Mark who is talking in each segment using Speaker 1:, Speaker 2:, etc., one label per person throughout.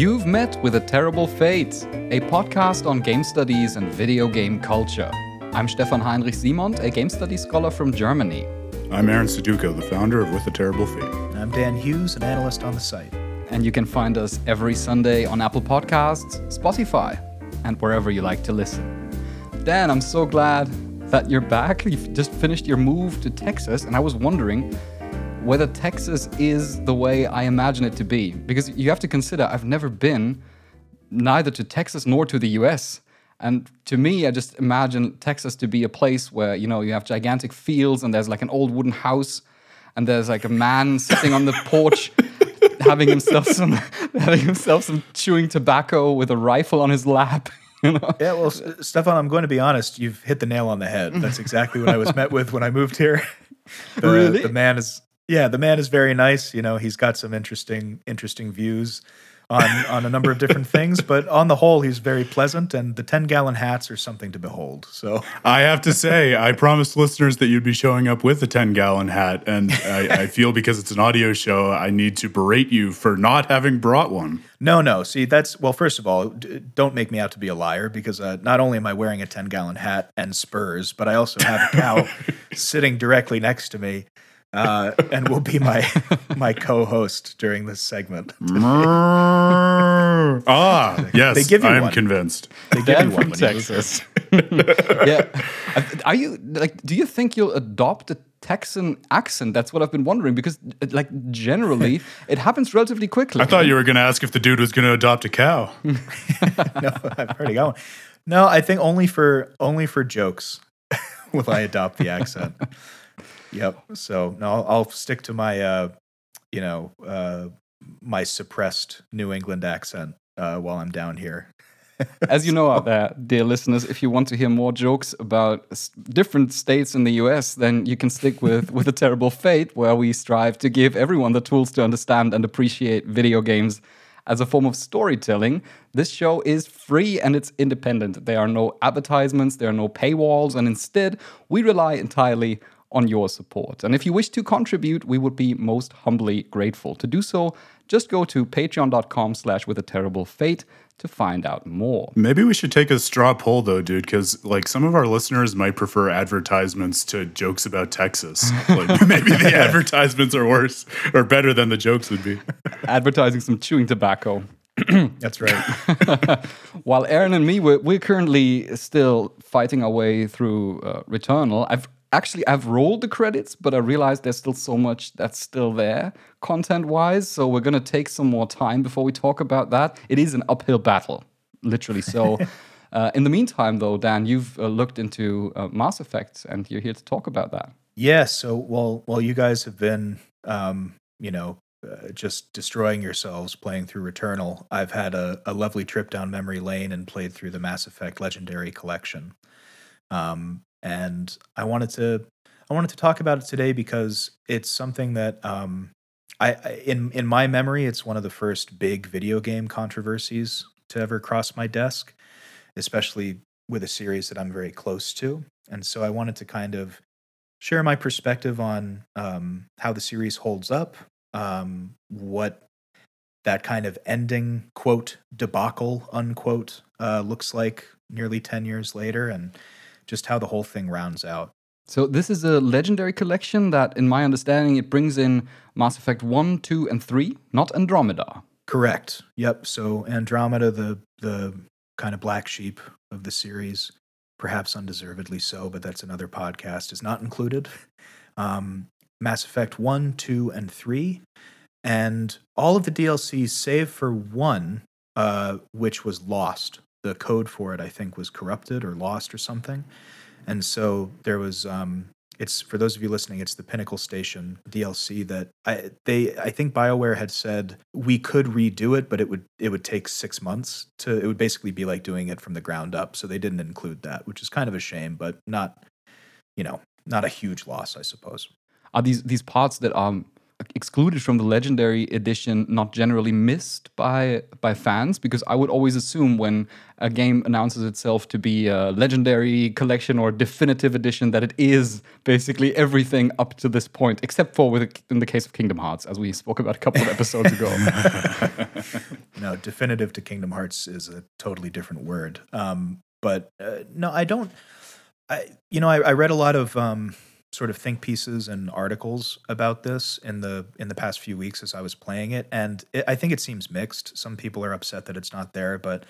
Speaker 1: You've met with a terrible fate, a podcast on game studies and video game culture. I'm Stefan Heinrich Simond, a game studies scholar from Germany.
Speaker 2: I'm Aaron Suduiko, the founder of With a Terrible Fate.
Speaker 3: And I'm Dan Hughes, an analyst on the site.
Speaker 1: And you can find us every Sunday on Apple Podcasts, Spotify, and wherever you like to listen. Dan, I'm so glad that you're back. You've just finished your move to Texas, and I was wondering whether Texas is the way I imagine it to be. Because you have to consider, I've never been neither to Texas nor to the US. And to me, I just imagine Texas to be a place where, you know, you have gigantic fields and there's like an old wooden house and there's like a man sitting on the porch having himself some having himself some chewing tobacco with a rifle on his lap. You know?
Speaker 3: Yeah, well, Stefan, I'm going to be honest. You've hit the nail on the head. That's exactly what I was met with when I moved here. The,
Speaker 1: really?
Speaker 3: The man is yeah, the man is very nice. You know, he's got some interesting interesting views on on a number of different things, but on the whole, he's very pleasant. And the ten gallon hats are something to behold. So
Speaker 2: I have to say, I promised listeners that you'd be showing up with a ten gallon hat, and I, I feel because it's an audio show, I need to berate you for not having brought one.
Speaker 3: No, no. See, that's well. First of all, d- don't make me out to be a liar because uh, not only am I wearing a ten gallon hat and spurs, but I also have a cow sitting directly next to me uh, and will be my my co-host during this segment.
Speaker 2: ah, yes,
Speaker 3: They give you
Speaker 2: I'm
Speaker 3: one.
Speaker 2: convinced.
Speaker 3: They give
Speaker 1: Dan
Speaker 3: you one
Speaker 1: from
Speaker 3: when you move
Speaker 1: Texas. yeah. Are you like? Do you think you'll adopt a Texan accent? That's what I've been wondering because, like, generally, it happens relatively quickly.
Speaker 2: I thought you were going to ask if the dude was going to adopt a cow.
Speaker 3: no, I've already got one. No, I think only for only for jokes will I adopt the accent. Yep. So no, I'll, I'll stick to my uh, you know uh, my suppressed New England accent uh, while I'm down here.
Speaker 1: As you know out there, dear listeners, if you want to hear more jokes about s- different states in the US, then you can stick with With a Terrible Fate, where we strive to give everyone the tools to understand and appreciate video games as a form of storytelling. This show is free and it's independent. There are no advertisements, there are no paywalls, and instead, we rely entirely on your support. And if you wish to contribute, we would be most humbly grateful. To do so, just go to patreon.com slash with a terrible fate to find out more.
Speaker 2: Maybe we should take a straw poll though, dude, because like some of our listeners might prefer advertisements to jokes about Texas. Like maybe the advertisements are worse or better than the jokes would be.
Speaker 1: Advertising some chewing tobacco.
Speaker 3: That's right.
Speaker 1: While Aaron and me, we're, we're currently still fighting our way through uh, Returnal. I've actually I've rolled the credits, but I realized there's still so much that's still there content-wise. So we're gonna take some more time before we talk about that. It is an uphill battle, literally. So. Uh, in the meantime, though, Dan, you've uh, looked into uh, Mass Effect, and you're here to talk about that.
Speaker 3: Yeah. So while while you guys have been, um, you know, uh, just destroying yourselves playing through Returnal, I've had a, a lovely trip down memory lane and played through the Mass Effect Legendary Collection. Um, and I wanted to I wanted to talk about it today because it's something that um, I, I in in my memory, it's one of the first big video game controversies to ever cross my desk, especially with a series that I'm very close to. And so I wanted to kind of share my perspective on um, how the series holds up, um, what that kind of ending quote debacle unquote uh, looks like nearly 10 years later and just how the whole thing rounds out
Speaker 1: So this is a legendary collection that, in my understanding, it brings in Mass Effect 1, 2, and 3, not Andromeda.
Speaker 3: correct yep so andromeda the the kind of black sheep of the series perhaps undeservedly so but that's another podcast is not included um, mass effect 1 2 and 3 and all of the DLCs save for one, uh, which was lost. The code for it, I think, was corrupted or lost or something. And so there was. Um, it's for those of you listening. It's the Pinnacle Station DLC that I they I think Bioware had said we could redo it, but it would it would take six months to. It would basically be like doing it from the ground up. So they didn't include that, which is kind of a shame, but not, you know, not a huge loss, I suppose.
Speaker 1: Are these these parts that are excluded from the legendary edition not generally missed by by fans? Because I would always assume when a game announces itself to be a legendary collection or definitive edition that it is basically everything up to this point, except for with in the case of Kingdom Hearts, as we spoke about a couple of episodes ago.
Speaker 3: no, definitive to Kingdom Hearts is a totally different word. Um, but uh, no, I don't. I you know I, I read a lot of um, sort of think pieces and articles about this in the in the past few weeks as I was playing it, and it, I think it seems mixed. Some people are upset that it's not there, but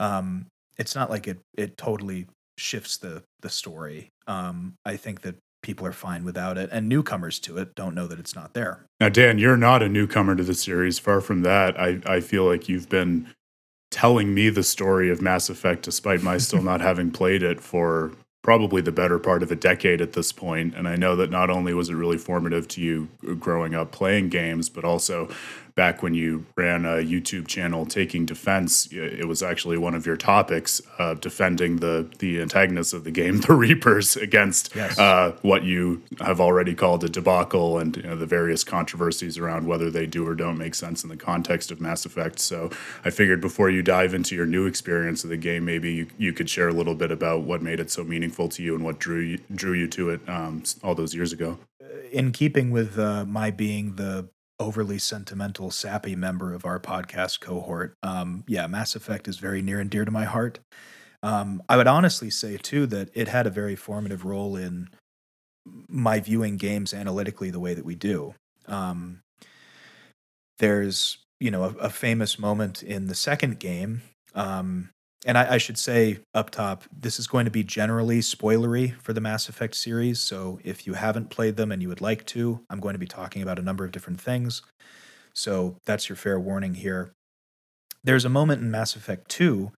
Speaker 3: um, it's not like it it totally shifts the the story. Um, I think that people are fine without it, and newcomers to it don't know that it's not there.
Speaker 2: Now, Dan, you're not a newcomer to the series. Far from that. I I feel like you've been telling me the story of Mass Effect, despite my still not having played it for probably the better part of a decade at this point. And I know that not only was it really formative to you growing up playing games, but also back when you ran a YouTube channel taking defense, it was actually one of your topics uh, defending the the antagonists of the game, the Reapers, against
Speaker 3: Yes.
Speaker 2: uh, what you have already called a debacle and you know, the various controversies around whether they do or don't make sense in the context of Mass Effect. So I figured before you dive into your new experience of the game, maybe you, you could share a little bit about what made it so meaningful to you and what drew you, drew you to it um, all those years ago.
Speaker 3: in keeping with uh, my being the overly sentimental, sappy member of our podcast cohort, um, yeah, Mass Effect is very near and dear to my heart. Um, I would honestly say too that it had a very formative role in my viewing games analytically the way that we do. Um, there's you know a, a famous moment in the second game um, and I, I should say up top, this is going to be generally spoilery for the Mass Effect series. So if you haven't played them and you would like to, I'm going to be talking about a number of different things. So that's your fair warning here. There's a moment in Mass Effect 2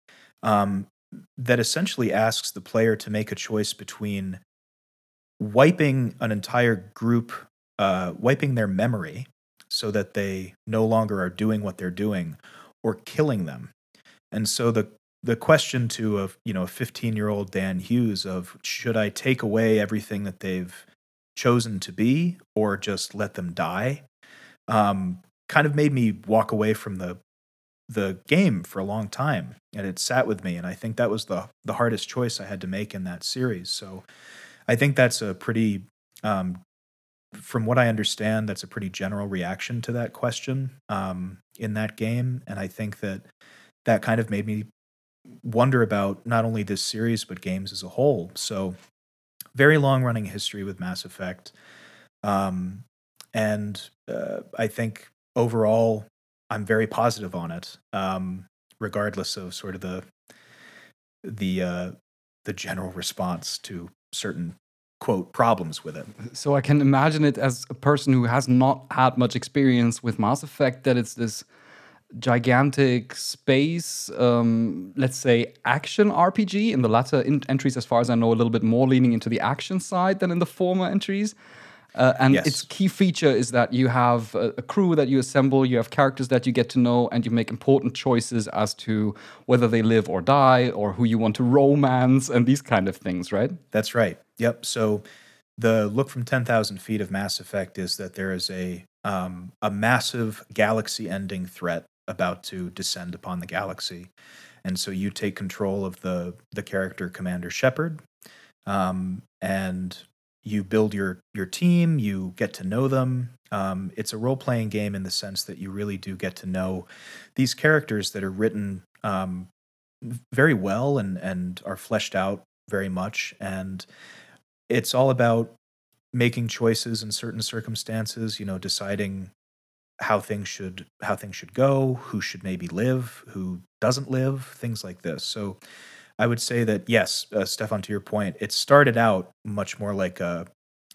Speaker 3: um, that essentially asks the player to make a choice between wiping an entire group, uh, wiping their memory so that they no longer are doing what they're doing, or killing them. And so the the question to a you know a 15 year old Dan Hughes of should I take away everything that they've chosen to be or just let them die, um, kind of made me walk away from the the game for a long time, and it sat with me. And I think that was the the hardest choice I had to make in that series. So I think that's a pretty um, from what I understand, that's a pretty general reaction to that question um, in that game, and I think that that kind of made me wonder about not only this series but games as a whole. So, very long running history with Mass Effect, um, and uh, I think overall I'm very positive on it, um, regardless of sort of the the uh, the general response to certain quote problems with it.
Speaker 1: So I can imagine it as a person who has not had much experience with Mass Effect that it's this gigantic space, um, let's say action RPG. In the latter in- entries, as far as I know, a little bit more leaning into the action side than in the former entries. Uh, and
Speaker 3: Yes.
Speaker 1: its key feature is that you have a, a crew that you assemble, you have characters that you get to know, and you make important choices as to whether they live or die, or who you want to romance, and these kind of things, right?
Speaker 3: That's right. Yep. So the look from 10,000 feet of Mass Effect is that there is a um, a massive galaxy-ending threat about to descend upon the galaxy, and so you take control of the the character Commander Shepard, um, and you build your your team. You get to know them. Um, it's a role-playing game in the sense that you really do get to know these characters that are written um, very well and and are fleshed out very much and it's all about making choices in certain circumstances you know deciding how things should how things should go who should maybe live who doesn't live things like this. So i would say that yes uh, stefan to your point it started out much more like a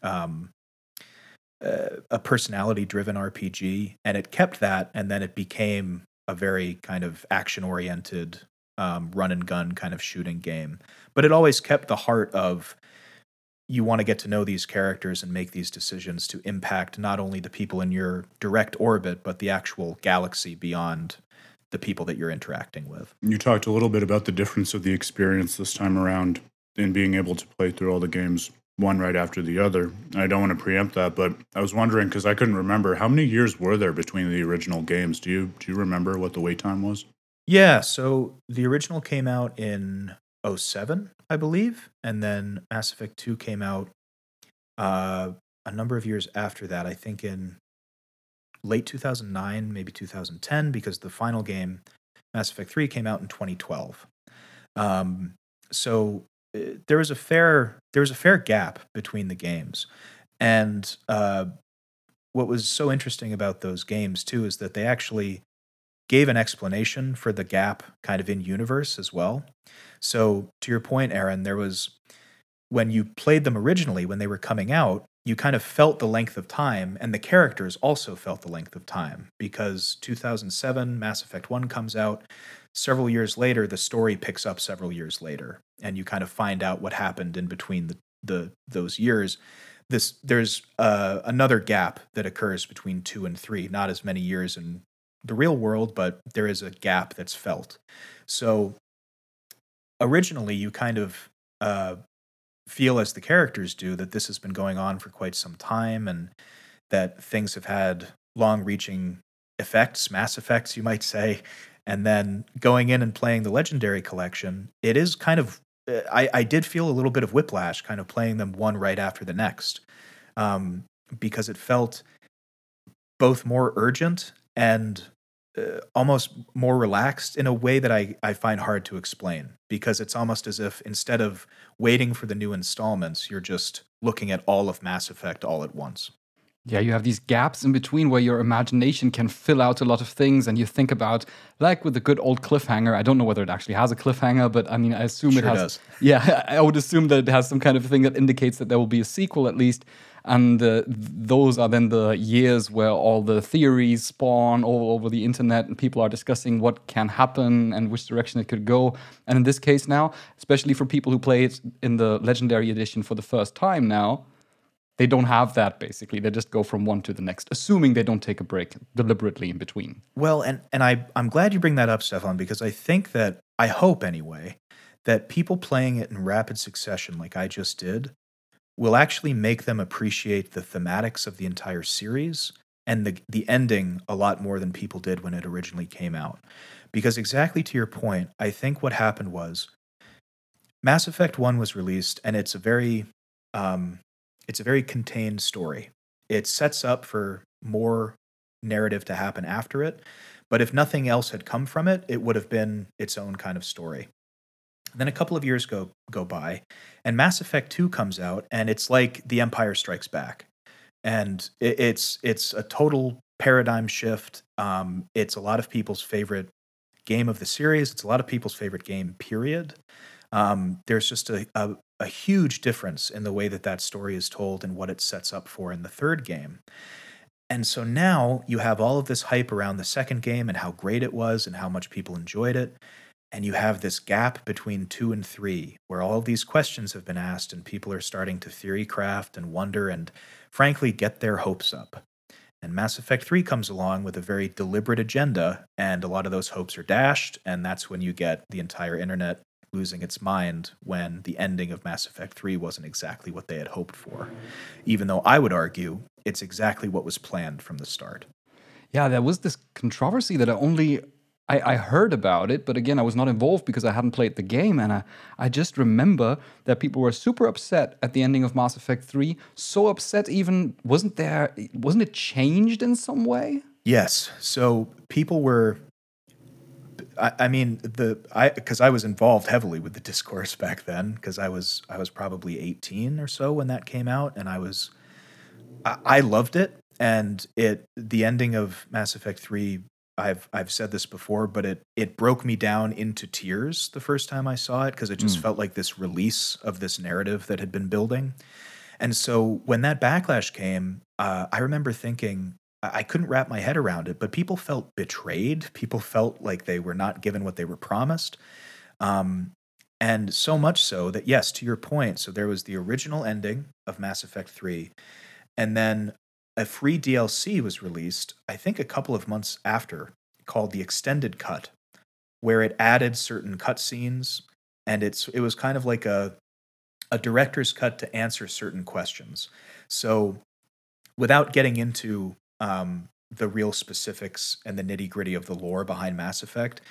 Speaker 3: um, a personality driven rpg and it kept that and then it became a very kind of action oriented um, run and gun kind of shooting game. But it always kept the heart of you want to get to know these characters and make these decisions to impact not only the people in your direct orbit but the actual galaxy beyond the people that you're interacting with
Speaker 2: You talked a little bit about the difference of the experience this time around in being able to play through all the games one right after the other. I don't want to preempt that, but I was wondering because I couldn't remember how many years were there between the original games. Do you do you remember what the wait time was?
Speaker 3: yeah so the original came out in 07 i believe and then mass effect 2 came out uh, a number of years after that i think in late 2009, maybe 2010, because the final game, Mass Effect 3, came out in 2012. Um, so uh, there was a fair there was a fair gap between the games, and uh, what was so interesting about those games too is that they actually gave an explanation for the gap kind of in universe as well. So to your point, Aaron, there was when you played them originally when they were coming out, you kind of felt the length of time, and the characters also felt the length of time because 2007 Mass Effect 1 comes out. Several years later, the story picks up several years later, and you kind of find out what happened in between the, the those years. This there's uh, another gap that occurs between two and three. Not as many years in the real world, but there is a gap that's felt. So originally, you kind of uh, feel as the characters do that this has been going on for quite some time and that things have had long reaching effects, mass effects, you might say. And then going in and playing the Legendary Collection, it is kind of, I, I did feel a little bit of whiplash kind of playing them one right after the next um, because it felt both more urgent and uh, almost more relaxed in a way that I, I find hard to explain because it's almost as if instead of waiting for the new installments, you're just looking at all of Mass Effect all at once.
Speaker 1: Yeah, you have these gaps in between where your imagination can fill out a lot of things, and you think about, like with the good old cliffhanger. I don't know whether it actually has a cliffhanger, but I mean, I assume
Speaker 3: sure
Speaker 1: it has.
Speaker 3: Does.
Speaker 1: Yeah, I would assume that it has some kind of thing that indicates that there will be a sequel at least and uh, those are then the years where all the theories spawn all over the internet and people are discussing what can happen and which direction it could go. And in this case now especially for people who play it in the legendary edition for the first time now they don't have that basically. They just go from one to the next assuming they don't take a break deliberately in between.
Speaker 3: Well and and i i'm glad you bring that up stefan because i think that i hope anyway that people playing it in rapid succession like i just did will actually make them appreciate the thematics of the entire series and the, the ending a lot more than people did when it originally came out. Because, exactly to your point, I think what happened was Mass Effect 1 was released, and it's a very um, it's a very contained story. It sets up for more narrative to happen after it, but if nothing else had come from it, it would have been its own kind of story. Then a couple of years go go by, and Mass Effect 2 comes out, and it's like The Empire Strikes Back, and it, it's it's a total paradigm shift. Um, it's a lot of people's favorite game of the series. It's a lot of people's favorite game. Period. Um, there's just a, a a huge difference in the way that that story is told and what it sets up for in the third game. And so now you have all of this hype around the second game and how great it was and how much people enjoyed it and you have this gap between two and three where all these questions have been asked and people are starting to theory craft and wonder and frankly get their hopes up. And mass effect 3 comes along with a very deliberate agenda and a lot of those hopes are dashed and that's when you get the entire internet losing its mind when the ending of mass effect 3 wasn't exactly what they had hoped for. Even though i would argue it's exactly what was planned from the start.
Speaker 1: Yeah there was this controversy that only I, I, heard about it, but again, I was not involved because I hadn't played the game. And I, I just remember that people were super upset at the ending of Mass Effect 3. So upset, even wasn't there, wasn't it changed in some way?
Speaker 3: Yes. So people were. I, I mean the I because I was involved heavily with the discourse back then because I was I was probably 18 or so when that came out and I was I, I loved it and it the ending of Mass Effect 3 I've I've said this before, but it it broke me down into tears the first time I saw it because it just mm. felt like this release of this narrative that had been building. And so when that backlash came, uh, I remember thinking I couldn't wrap my head around it, but people felt betrayed. People felt like they were not given what they were promised. Um, and so much so that, yes, to your point, so there was the original ending of Mass Effect 3. And then a free DLC was released, I think a couple of months after, called the Extended Cut, where it added certain cutscenes, and it's it was kind of like a a director's cut to answer certain questions. So, without getting into um, the real specifics and the nitty gritty of the lore behind Mass Effect,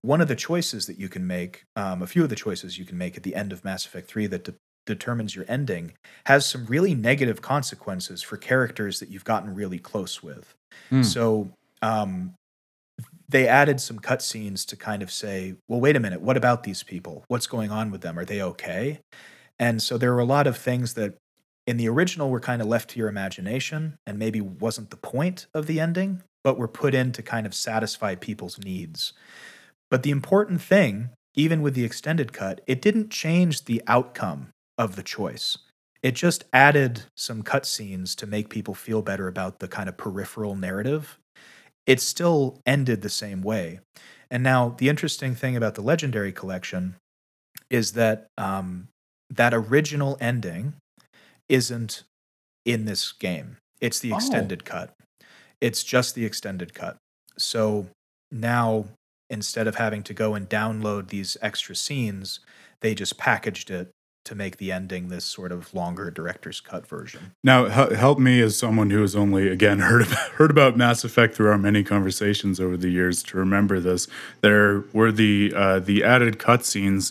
Speaker 3: one of the choices that you can make, um, a few of the choices you can make at the end of Mass Effect 3 that de- determines your ending has some really negative consequences for characters that you've gotten really close with.
Speaker 1: Hmm.
Speaker 3: So um, they added some cutscenes to kind of say, well, wait a minute, what about these people? What's going on with them? Are they okay? And so there were a lot of things that in the original were kind of left to your imagination and maybe wasn't the point of the ending, but were put in to kind of satisfy people's needs. But the important thing, even with the extended cut, it didn't change the outcome of the choice. It just added some cutscenes to make people feel better about the kind of peripheral narrative. It still ended the same way. And now, the interesting thing about the Legendary Collection is that um, that original ending isn't in this game. It's the
Speaker 1: Oh.
Speaker 3: extended cut. It's just the extended cut. So now instead of having to go and download these extra scenes, they just packaged it to make the ending this sort of longer director's cut version.
Speaker 2: Now, hel- help me as someone who has only again heard about, heard about Mass Effect through our many conversations over the years to remember this. There were the uh, the added cutscenes,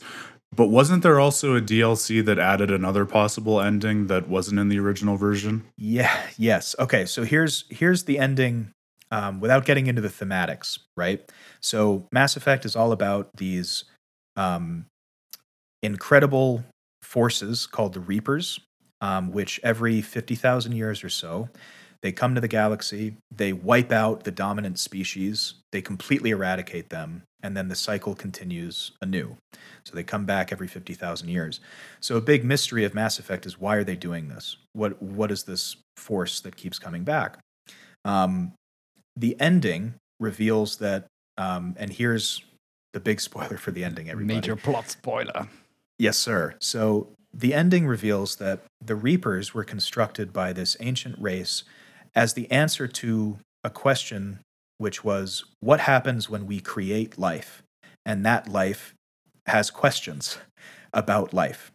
Speaker 2: but wasn't there also a DLC that added another possible ending that wasn't in the original version?
Speaker 3: Yeah, yes. Okay, so here's here's the ending um, without getting into the thematics, right? So Mass Effect is all about these um, incredible forces called the Reapers, um, which every 50,000 years or so, they come to the galaxy, they wipe out the dominant species, they completely eradicate them, and then the cycle continues anew. So they come back every 50,000 years. So a big mystery of Mass Effect is why are they doing this? What what is this force that keeps coming back? Um, the ending reveals that, um, and here's the big spoiler for the ending. Everybody,
Speaker 1: Major plot spoiler.
Speaker 3: Yes, sir. So the ending reveals that the Reapers were constructed by this ancient race as the answer to a question which was what happens when we create life? And that life has questions about life.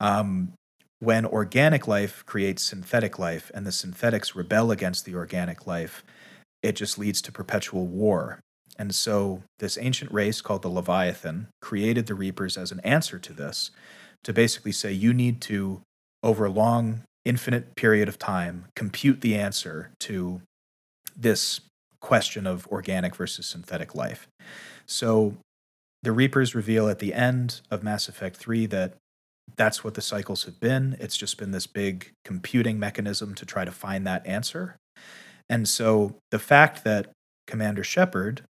Speaker 3: Um, when organic life creates synthetic life and the synthetics rebel against the organic life, it just leads to perpetual war. And so, this ancient race called the Leviathan created the Reapers as an answer to this to basically say you need to, over a long, infinite period of time, compute the answer to this question of organic versus synthetic life. So, the Reapers reveal at the end of Mass Effect 3 that that's what the cycles have been. It's just been this big computing mechanism to try to find that answer. And so the fact that Commander Shepard,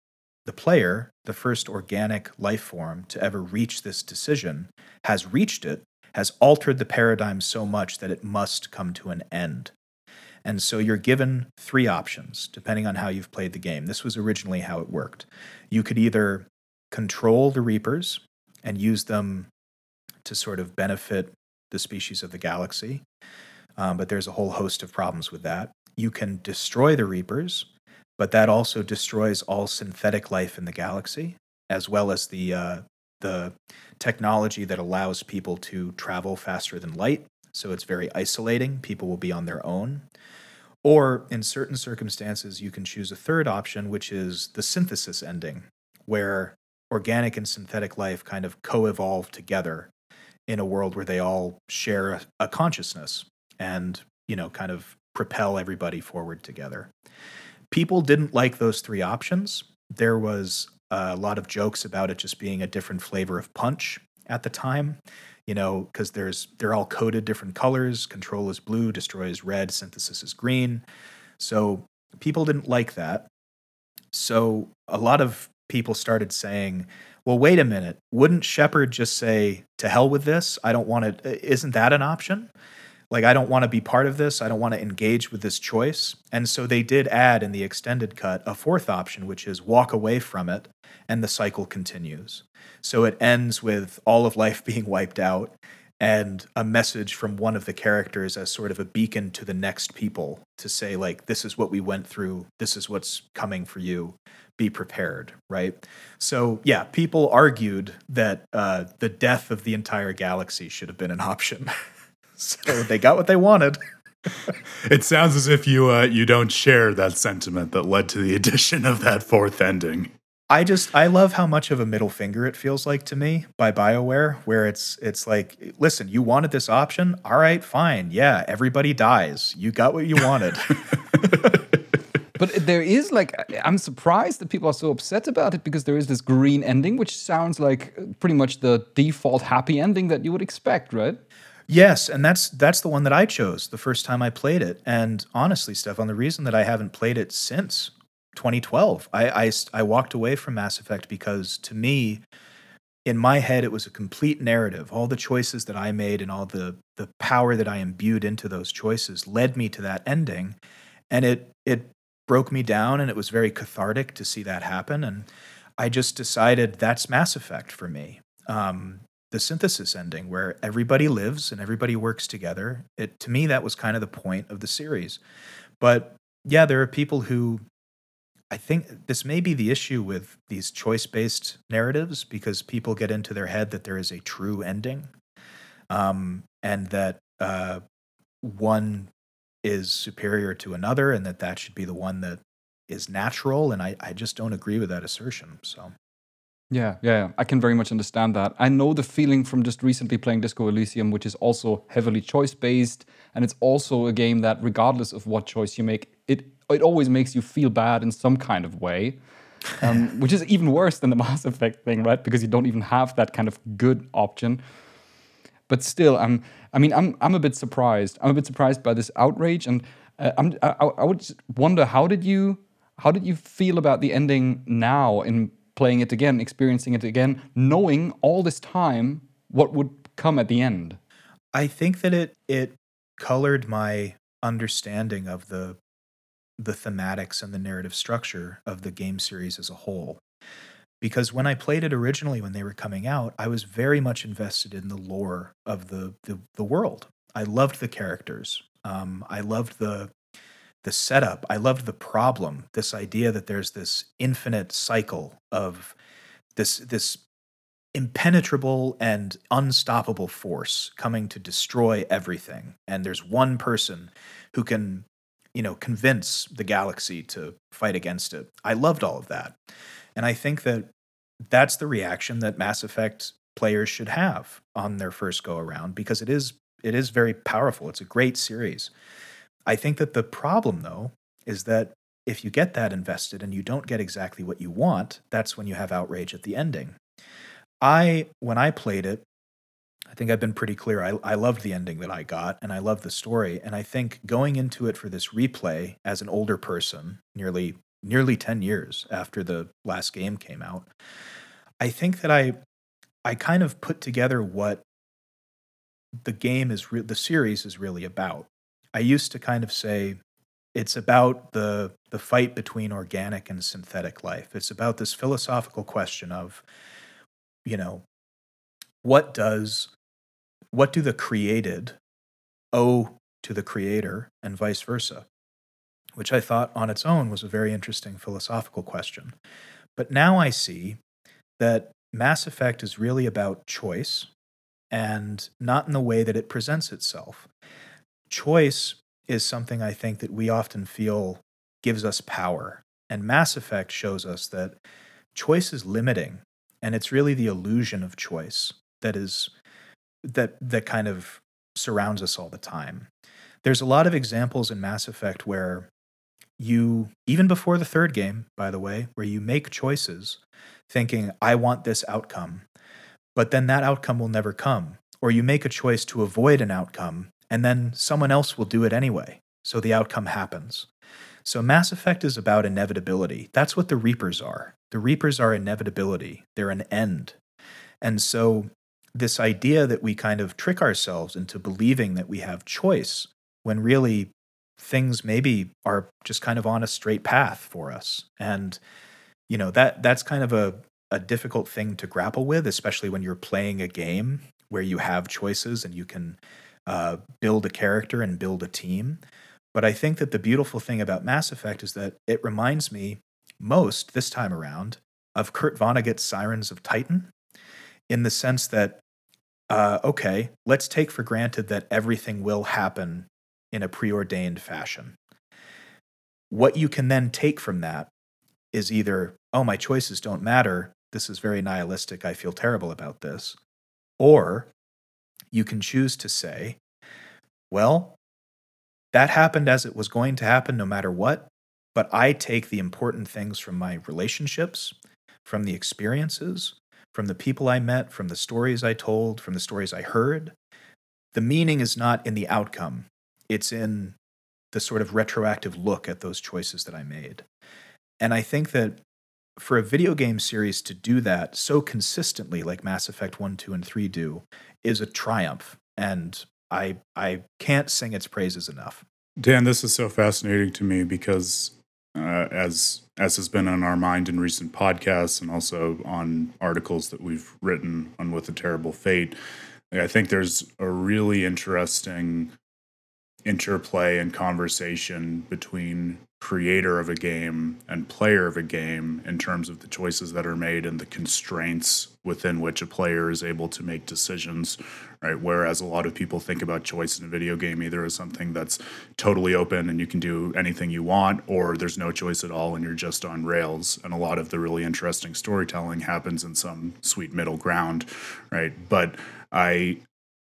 Speaker 3: the player, the first organic life form to ever reach this decision, has reached it, has altered the paradigm so much that it must come to an end. And so you're given three options depending on how you've played the game. This was originally how it worked. You could either control the Reapers and use them to sort of benefit the species of the galaxy, um, but there's a whole host of problems with that. You can destroy the Reapers, but that also destroys all synthetic life in the galaxy, as well as the uh, the technology that allows people to travel faster than light. So it's very isolating. People will be on their own. Or in certain circumstances, you can choose a third option, which is the synthesis ending, where organic and synthetic life kind of co evolve together in a world where they all share a, a consciousness and, you know, kind of propel everybody forward together. People didn't like those three options. There was a lot of jokes about it just being a different flavor of punch at the time you know because there's they're all coded different colors. Control is blue destroy is red synthesis is green. So people didn't like that. So a lot of people started saying well wait a minute. Wouldn't shepard just say to hell with this. I don't want to isn't that an option like i don't want to be part of this i don't want to engage with this choice. And so they did add in the extended cut a fourth option which is walk away from it and the cycle continues. So it ends with all of life being wiped out and a message from one of the characters as sort of a beacon to the next people to say like this is what we went through this is what's coming for you. Be prepared right? So yeah people argued that uh, the death of the entire galaxy should have been an option so they got what they wanted
Speaker 2: It sounds as if you uh, you don't share that sentiment that led to the addition of that fourth ending.
Speaker 3: I just I love how much of a middle finger it feels like to me by BioWare, where it's it's like, listen, you wanted this option, all right, fine, yeah, everybody dies, you got what you wanted.
Speaker 1: but there is like I'm surprised that people are so upset about it because there is this green ending, which sounds like pretty much the default happy ending that you would expect, right?
Speaker 3: Yes, and that's that's the one that I chose the first time I played it. And honestly, Stefan, the reason that I haven't played it since 2012. I, I, I walked away from Mass Effect because to me, in my head, it was a complete narrative. All the choices that I made and all the the power that I imbued into those choices led me to that ending, and it it broke me down, and it was very cathartic to see that happen. And I just decided that's Mass Effect for me. Um, the synthesis ending, where everybody lives and everybody works together. It to me that was kind of the point of the series. But yeah, there are people who I think this may be the issue with these choice based narratives because people get into their head that there is a true ending um, and that uh, one is superior to another and that that should be the one that is natural. And I, I just don't agree with that assertion. So.
Speaker 1: Yeah, yeah, I can very much understand that. I know the feeling from just recently playing Disco Elysium, which is also heavily choice based, and it's also a game that, regardless of what choice you make, it it always makes you feel bad in some kind of way, um, which is even worse than the Mass Effect thing, right? Because you don't even have that kind of good option. But still, I'm. I mean, I'm. I'm a bit surprised. I'm a bit surprised by this outrage, and uh, I'm. I, I would wonder how did you how did you feel about the ending now in playing it again, experiencing it again, knowing all this time what would come at the end?
Speaker 3: I think that it it colored my understanding of the the thematics and the narrative structure of the game series as a whole. Because when I played it originally when they were coming out, I was very much invested in the lore of the the, the world. I loved the characters. Um, I loved the the setup. I loved the problem. This idea that there's this infinite cycle of this this impenetrable and unstoppable force coming to destroy everything. And there's one person who can you know, convince the galaxy to fight against it. I loved all of that. And I think that that's the reaction that Mass Effect players should have on their first go around because it is it is very powerful. It's a great series. I think that the problem though is that if you get that invested and you don't get exactly what you want, that's when you have outrage at the ending. I when I played it, I think I've been pretty clear. I, I loved the ending that I got and I loved the story. And I think going into it for this replay as an older person, nearly nearly 10 years after the last game came out, I think that I I kind of put together what the game is re- the series is really about. I used to kind of say it's about the the fight between organic and synthetic life. It's about this philosophical question of you know what does what do the created owe to the creator and vice versa? Which I thought on its own was a very interesting philosophical question. But now I see that Mass Effect is really about choice and not in the way that it presents itself. Choice is something I think that we often feel gives us power. And Mass Effect shows us that choice is limiting, and it's really the illusion of choice that is that that kind of surrounds us all the time. There's a lot of examples in Mass Effect where you even before the third game, by the way, where you make choices thinking I want this outcome, but then that outcome will never come, or you make a choice to avoid an outcome and then someone else will do it anyway. So the outcome happens. So Mass Effect is about inevitability. That's what the Reapers are. The Reapers are inevitability. They're an end. And so this idea that we kind of trick ourselves into believing that we have choice when really things maybe are just kind of on a straight path for us and you know that that's kind of a a difficult thing to grapple with especially when you're playing a game where you have choices and you can uh, build a character and build a team but i think that the beautiful thing about mass effect is that it reminds me most this time around of kurt vonnegut's sirens of titan in the sense that, uh, okay, let's take for granted that everything will happen in a preordained fashion. What you can then take from that is either oh, my choices don't matter. This is very nihilistic. I feel terrible about this. Or you can choose to say, well, that happened as it was going to happen no matter what, but I take the important things from my relationships, from the experiences, from the people I met, from the stories I told, from the stories I heard. The meaning is not in the outcome, it's in the sort of retroactive look at those choices that I made. And I think that for a video game series to do that so consistently, like Mass Effect 1, 2, and 3 do, is a triumph. And I, I can't sing its praises enough.
Speaker 2: Dan, this is so fascinating to me because uh, as as has been on our mind in recent podcasts and also on articles that we've written on With a Terrible Fate, I think there's a really interesting interplay and conversation between creator of a game and player of a game in terms of the choices that are made and the constraints within which a player is able to make decisions right? Whereas a lot of people think about choice in a video game either as something that's totally open and you can do anything you want or there's no choice at all and you're just on rails. And a lot of the really interesting storytelling happens in some sweet middle ground right? But i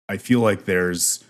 Speaker 2: i feel like there's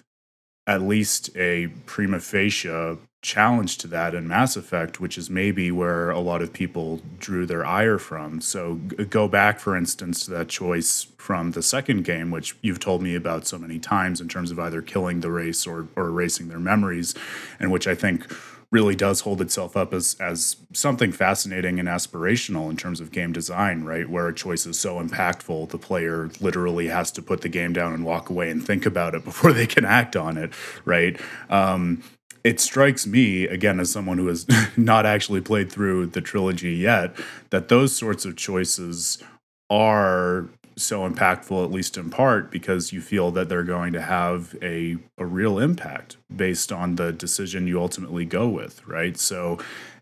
Speaker 2: at least a prima facie challenge to that in Mass Effect, which is maybe where a lot of people drew their ire from. So go back, for instance, to that choice from the second game, which you've told me about so many times in terms of either killing the race or, or erasing their memories, and which I think really does hold itself up as as something fascinating and aspirational in terms of game design, right? Where a choice is so impactful, the player literally has to put the game down and walk away and think about it before they can act on it, right? Um, it strikes me again as someone who has not actually played through the trilogy yet that those sorts of choices are so impactful at least in part because you feel that they're going to have a, a real impact based on the decision you ultimately go with right so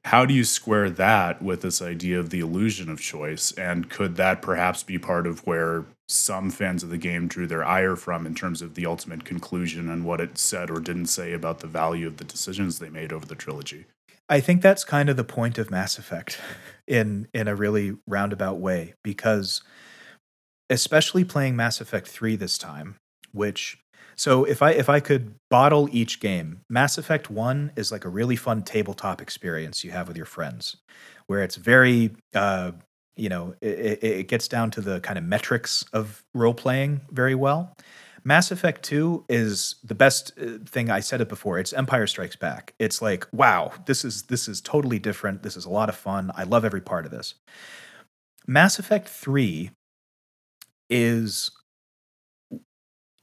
Speaker 2: how do you square that with this idea of the illusion of choice and could that perhaps be part of where some fans of the game drew their ire from in terms of the ultimate conclusion and what it said or didn't say about the value of the decisions they made over the trilogy.
Speaker 3: I think that's kind of the point of Mass Effect in in a really roundabout way because especially playing Mass Effect 3 this time, which so if I if I could bottle each game, Mass Effect 1 is like a really fun tabletop experience you have with your friends where it's very uh, you know, it, it gets down to the kind of metrics of role playing very well. Mass Effect 2 is the best uh, thing I said it before. It's Empire Strikes Back. It's like, wow, this is this is totally different. This is a lot of fun. I love every part of this. Mass Effect 3 is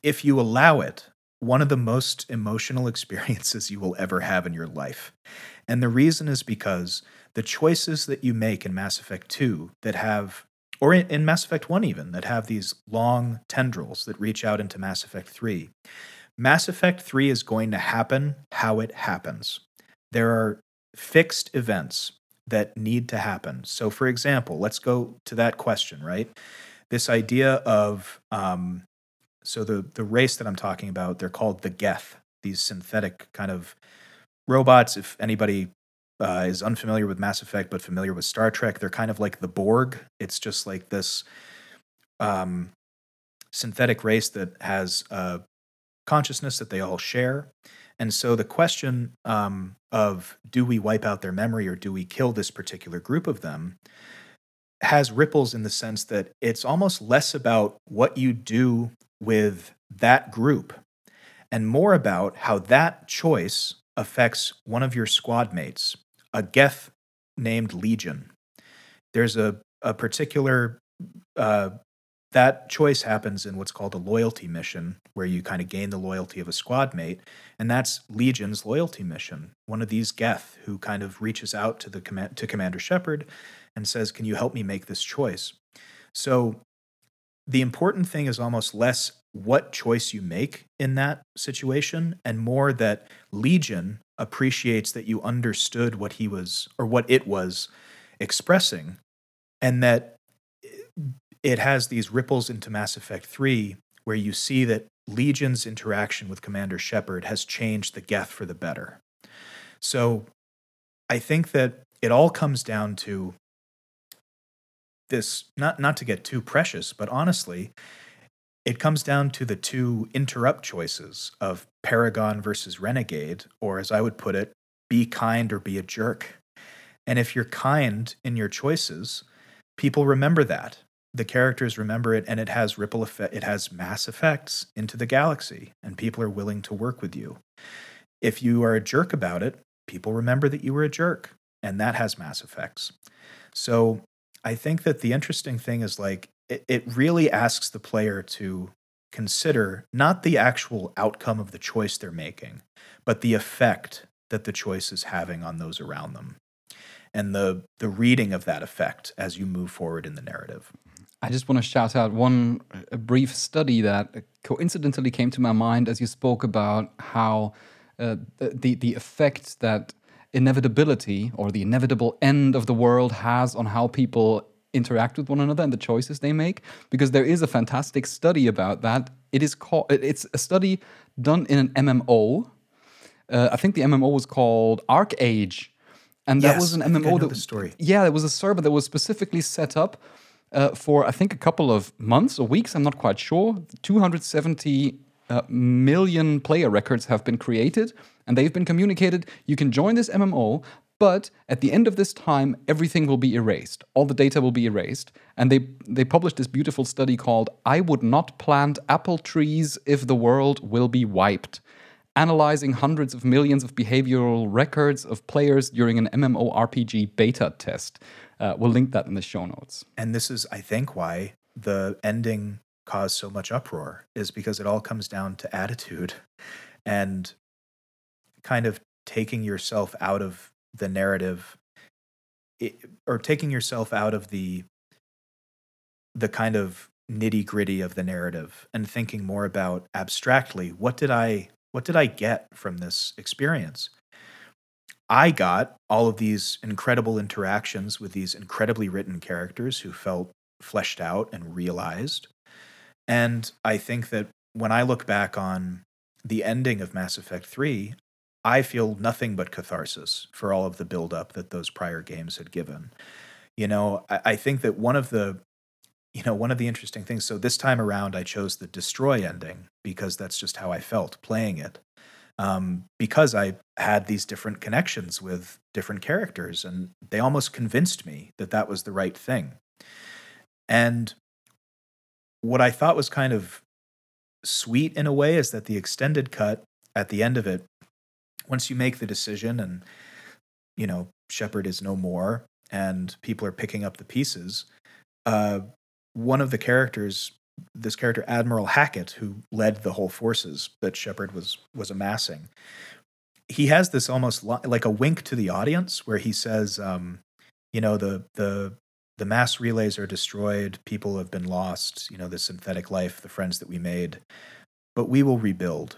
Speaker 3: if you allow it, one of the most emotional experiences you will ever have in your life. And the reason is because the choices that you make in Mass Effect 2 that have, or in, in Mass Effect 1 even, that have these long tendrils that reach out into Mass Effect 3, Mass Effect 3 is going to happen how it happens. There are fixed events that need to happen. So, for example, let's go to that question, right? This idea of, um, so the, the race that I'm talking about, they're called the Geth, these synthetic kind of robots. If anybody uh, is unfamiliar with Mass Effect but familiar with Star Trek, they're kind of like the Borg. It's just like this um, synthetic race that has a consciousness that they all share. And so the question um, of do we wipe out their memory or do we kill this particular group of them has ripples in the sense that it's almost less about what you do with that group and more about how that choice affects one of your squad mates a Geth named Legion. There's a, a particular, uh, that choice happens in what's called a loyalty mission, where you kind of gain the loyalty of a squad mate. And that's Legion's loyalty mission. One of these Geth who kind of reaches out to, the command, to Commander Shepard and says, Can you help me make this choice? So the important thing is almost less what choice you make in that situation and more that Legion appreciates that you understood what he was or what it was expressing and that it has these ripples into Mass Effect 3 where you see that Legion's interaction with Commander Shepard has changed the Geth for the better. So I think that it all comes down to this not not to get too precious, but honestly, it comes down to the two interrupt choices of Paragon versus Renegade, or as I would put it, be kind or be a jerk. And if you're kind in your choices, people remember that. The characters remember it and it has ripple effect it has mass effects into the galaxy and people are willing to work with you. If you are a jerk about it, people remember that you were a jerk and that has mass effects. So I think that the interesting thing is like it, it really asks the player to consider not the actual outcome of the choice they're making, but the effect that the choice is having on those around them and the the reading of that effect as you move forward in the narrative.
Speaker 1: I just want to shout out one brief study that coincidentally came to my mind as you spoke about how uh, the the effect that inevitability or the inevitable end of the world has on how people interact with one another and the choices they make because there is a fantastic study about that. It is called it's a study done in an mmo uh, i think the mmo was called ArcheAge and that
Speaker 3: Yes,
Speaker 1: was an
Speaker 3: I think I
Speaker 1: mmo that
Speaker 3: the story.
Speaker 1: yeah it was a server that was specifically set up uh, for i think a couple of months or weeks i'm not quite sure 270 uh, million player records have been created and they've been communicated. You can join this mmo but at the end of this time everything will be erased. All the data will be erased. And they they published this beautiful study called i would not plant apple trees if the world will be wiped analyzing hundreds of millions of behavioral records of players during an mmorpg beta test. Uh, we'll link that in the show notes.
Speaker 3: And this is, I think, why the ending caused so much uproar, is because it all comes down to attitude and kind of taking yourself out of the narrative i- or taking yourself out of the the kind of nitty gritty of the narrative and thinking more about abstractly what did i what did i get from this experience I got all of these incredible interactions with these incredibly written characters who felt fleshed out and realized. And I think that when I look back on the ending of Mass Effect 3, I feel nothing but catharsis for all of the buildup that those prior games had given. You know, I, I think that one of the you know, one of the interesting things, so this time around I chose the destroy ending because that's just how I felt playing it um, because I had these different connections with different characters, and they almost convinced me that that was the right thing. And what I thought was kind of sweet in a way is that the extended cut at the end of it, once you make the decision and, you know, Shepard is no more and people are picking up the pieces, uh, one of the characters this character Admiral Hackett, who led the whole forces that Shepard was was amassing. He has this almost li- like a wink to the audience, where he says, um, "You know, the the the mass relays are destroyed. People have been lost. You know, the synthetic life, the friends that we made, but we will rebuild."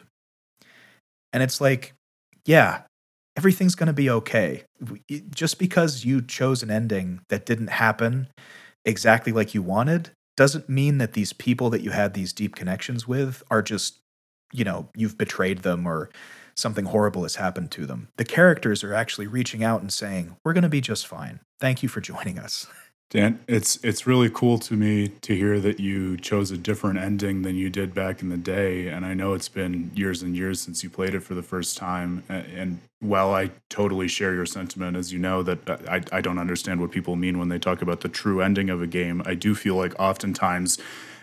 Speaker 3: And it's like, yeah, everything's going to be okay. Just because you chose an ending that didn't happen exactly like you wanted doesn't mean that these people that you had these deep connections with are just, you know, you've betrayed them or something horrible has happened to them. The characters are actually reaching out and saying, "We're going to be just fine. Thank you for joining us."
Speaker 2: Dan, it's it's really cool to me to hear that you chose a different ending than you did back in the day, and I know it's been years and years since you played it for the first time. And while I totally share your sentiment, as you know, that I I don't understand what people mean when they talk about the true ending of a game. I do feel like oftentimes,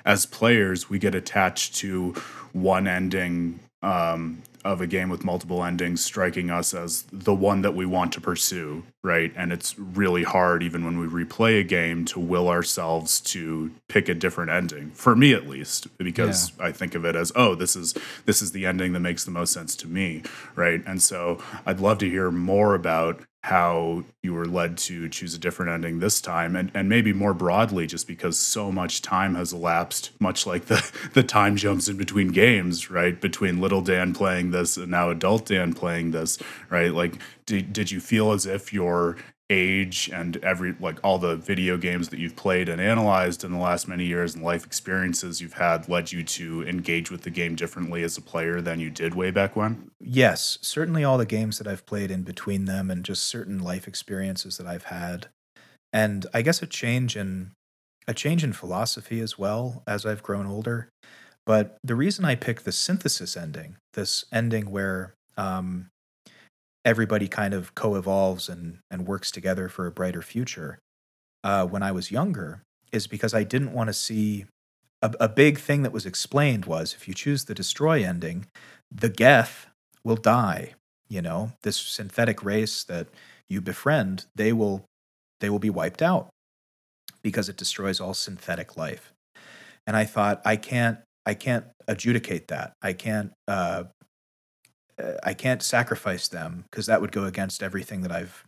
Speaker 2: as players, we get attached to one ending um, of a game with multiple endings striking us as the one that we want to pursue, right? And it's really hard, even when we replay a game, to will ourselves to pick a different ending. For me, at least, because I think of it as, oh, this is this is the ending that makes the most sense to me, right? And so I'd love to hear more about how you were led to choose a different ending this time and, and maybe more broadly just because so much time has elapsed much like the, the time jumps in between games right? Between little dan playing this and now adult dan playing this right? Like did, did you feel as if your age and every like all the video games that you've played and analyzed in the last many years and life experiences you've had led you to engage with the game differently as a player than you did way back when
Speaker 3: Yes, certainly all the games that I've played in between them and just certain life experiences that I've had. And I guess a change in a change in philosophy as well as I've grown older. But the reason I picked the synthesis ending, this ending where um, everybody kind of co-evolves and and works together for a brighter future, uh, when I was younger, is because I didn't want to see a, a big thing that was explained was if you choose the destroy ending, the Geth will die. You know, this synthetic race that you befriend, they will they will be wiped out because it destroys all synthetic life. And I thought, I can't I can't adjudicate that. I can't uh, I can't sacrifice them because that would go against everything that I've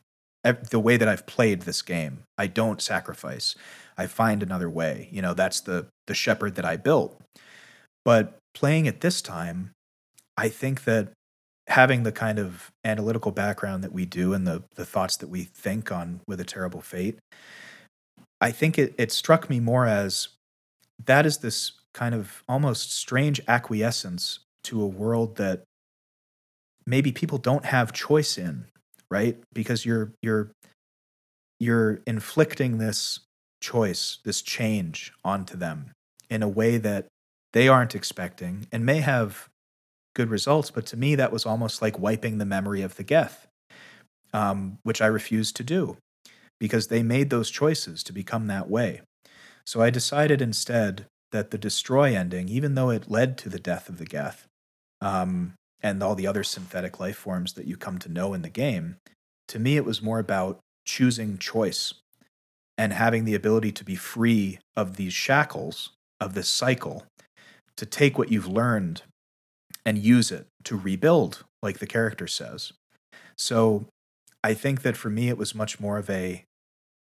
Speaker 3: the way that I've played this game. I don't sacrifice. I find another way. You know, that's the the Shepard that I built. But playing it this time, I think that having the kind of analytical background that we do and the the thoughts that we think on with a terrible fate, I think it it struck me more as that is this kind of almost strange acquiescence to a world that maybe people don't have choice in right? Because you're you're you're inflicting this choice, this change onto them in a way that they aren't expecting and may have good results. But to me, that was almost like wiping the memory of the Geth, um, which I refused to do because they made those choices to become that way. So I decided instead that the destroy ending, even though it led to the death of the Geth, um, and all the other synthetic life forms that you come to know in the game, to me, it was more about choosing choice and having the ability to be free of these shackles of this cycle, to take what you've learned and use it to rebuild, like the character says. So I think that for me, it was much more of a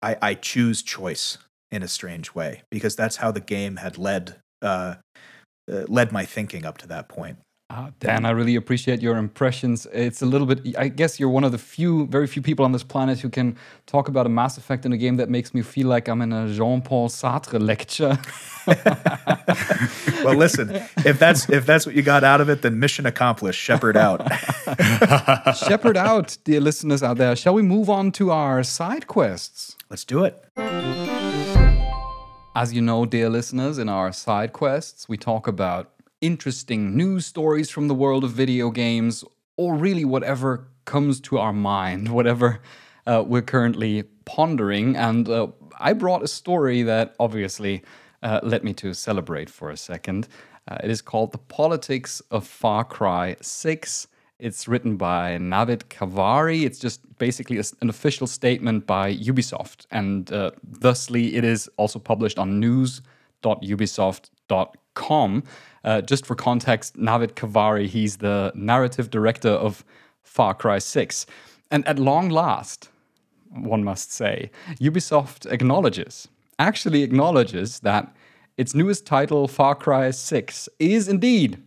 Speaker 3: I, I choose choice in a strange way because that's how the game had led uh, uh, led my thinking up to that point.
Speaker 1: Uh, Dan, I really appreciate your impressions. It's a little bit, I guess you're one of the few, very few people on this planet who can talk about a Mass Effect in a game that makes me feel like I'm in a Jean Paul Sartre lecture.
Speaker 3: well, listen, if that's if that's what you got out of it, then mission accomplished. Shepard out.
Speaker 1: Shepard out, dear listeners out there. Shall we move on to our side quests?
Speaker 3: Let's do it.
Speaker 1: As you know, dear listeners, in our side quests, we talk about interesting news stories from the world of video games, or really whatever comes to our mind, whatever uh, we're currently pondering. And uh, I brought a story that obviously uh, led me to celebrate for a second. Uh, it is called The Politics of Far Cry 6. It's written by Navid Khavari. It's just basically an official statement by Ubisoft. And uh, thusly, it is also published on news.ubisoft.com. Uh, just for context, Navid Khavari, he's the narrative director of Far Cry 6. And at long last, one must say, Ubisoft acknowledges, actually acknowledges that its newest title, Far Cry 6, is indeed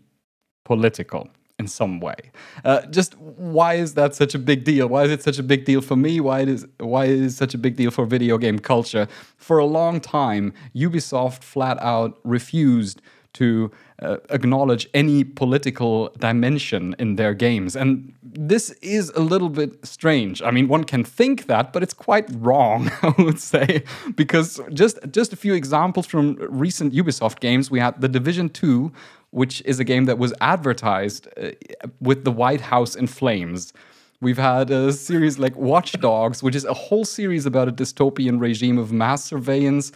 Speaker 1: political in some way. Uh, just why is that such a big deal? Why is it such a big deal for me? Why is why is it such a big deal for video game culture? For a long time, Ubisoft flat out refused to uh, acknowledge any political dimension in their games. And this is a little bit strange. I mean, one can think that, but it's quite wrong, I would say, because just just a few examples from recent Ubisoft games. We had The Division 2, which is a game that was advertised uh, with the White House in flames. We've had a series like Watch Dogs, which is a whole series about a dystopian regime of mass surveillance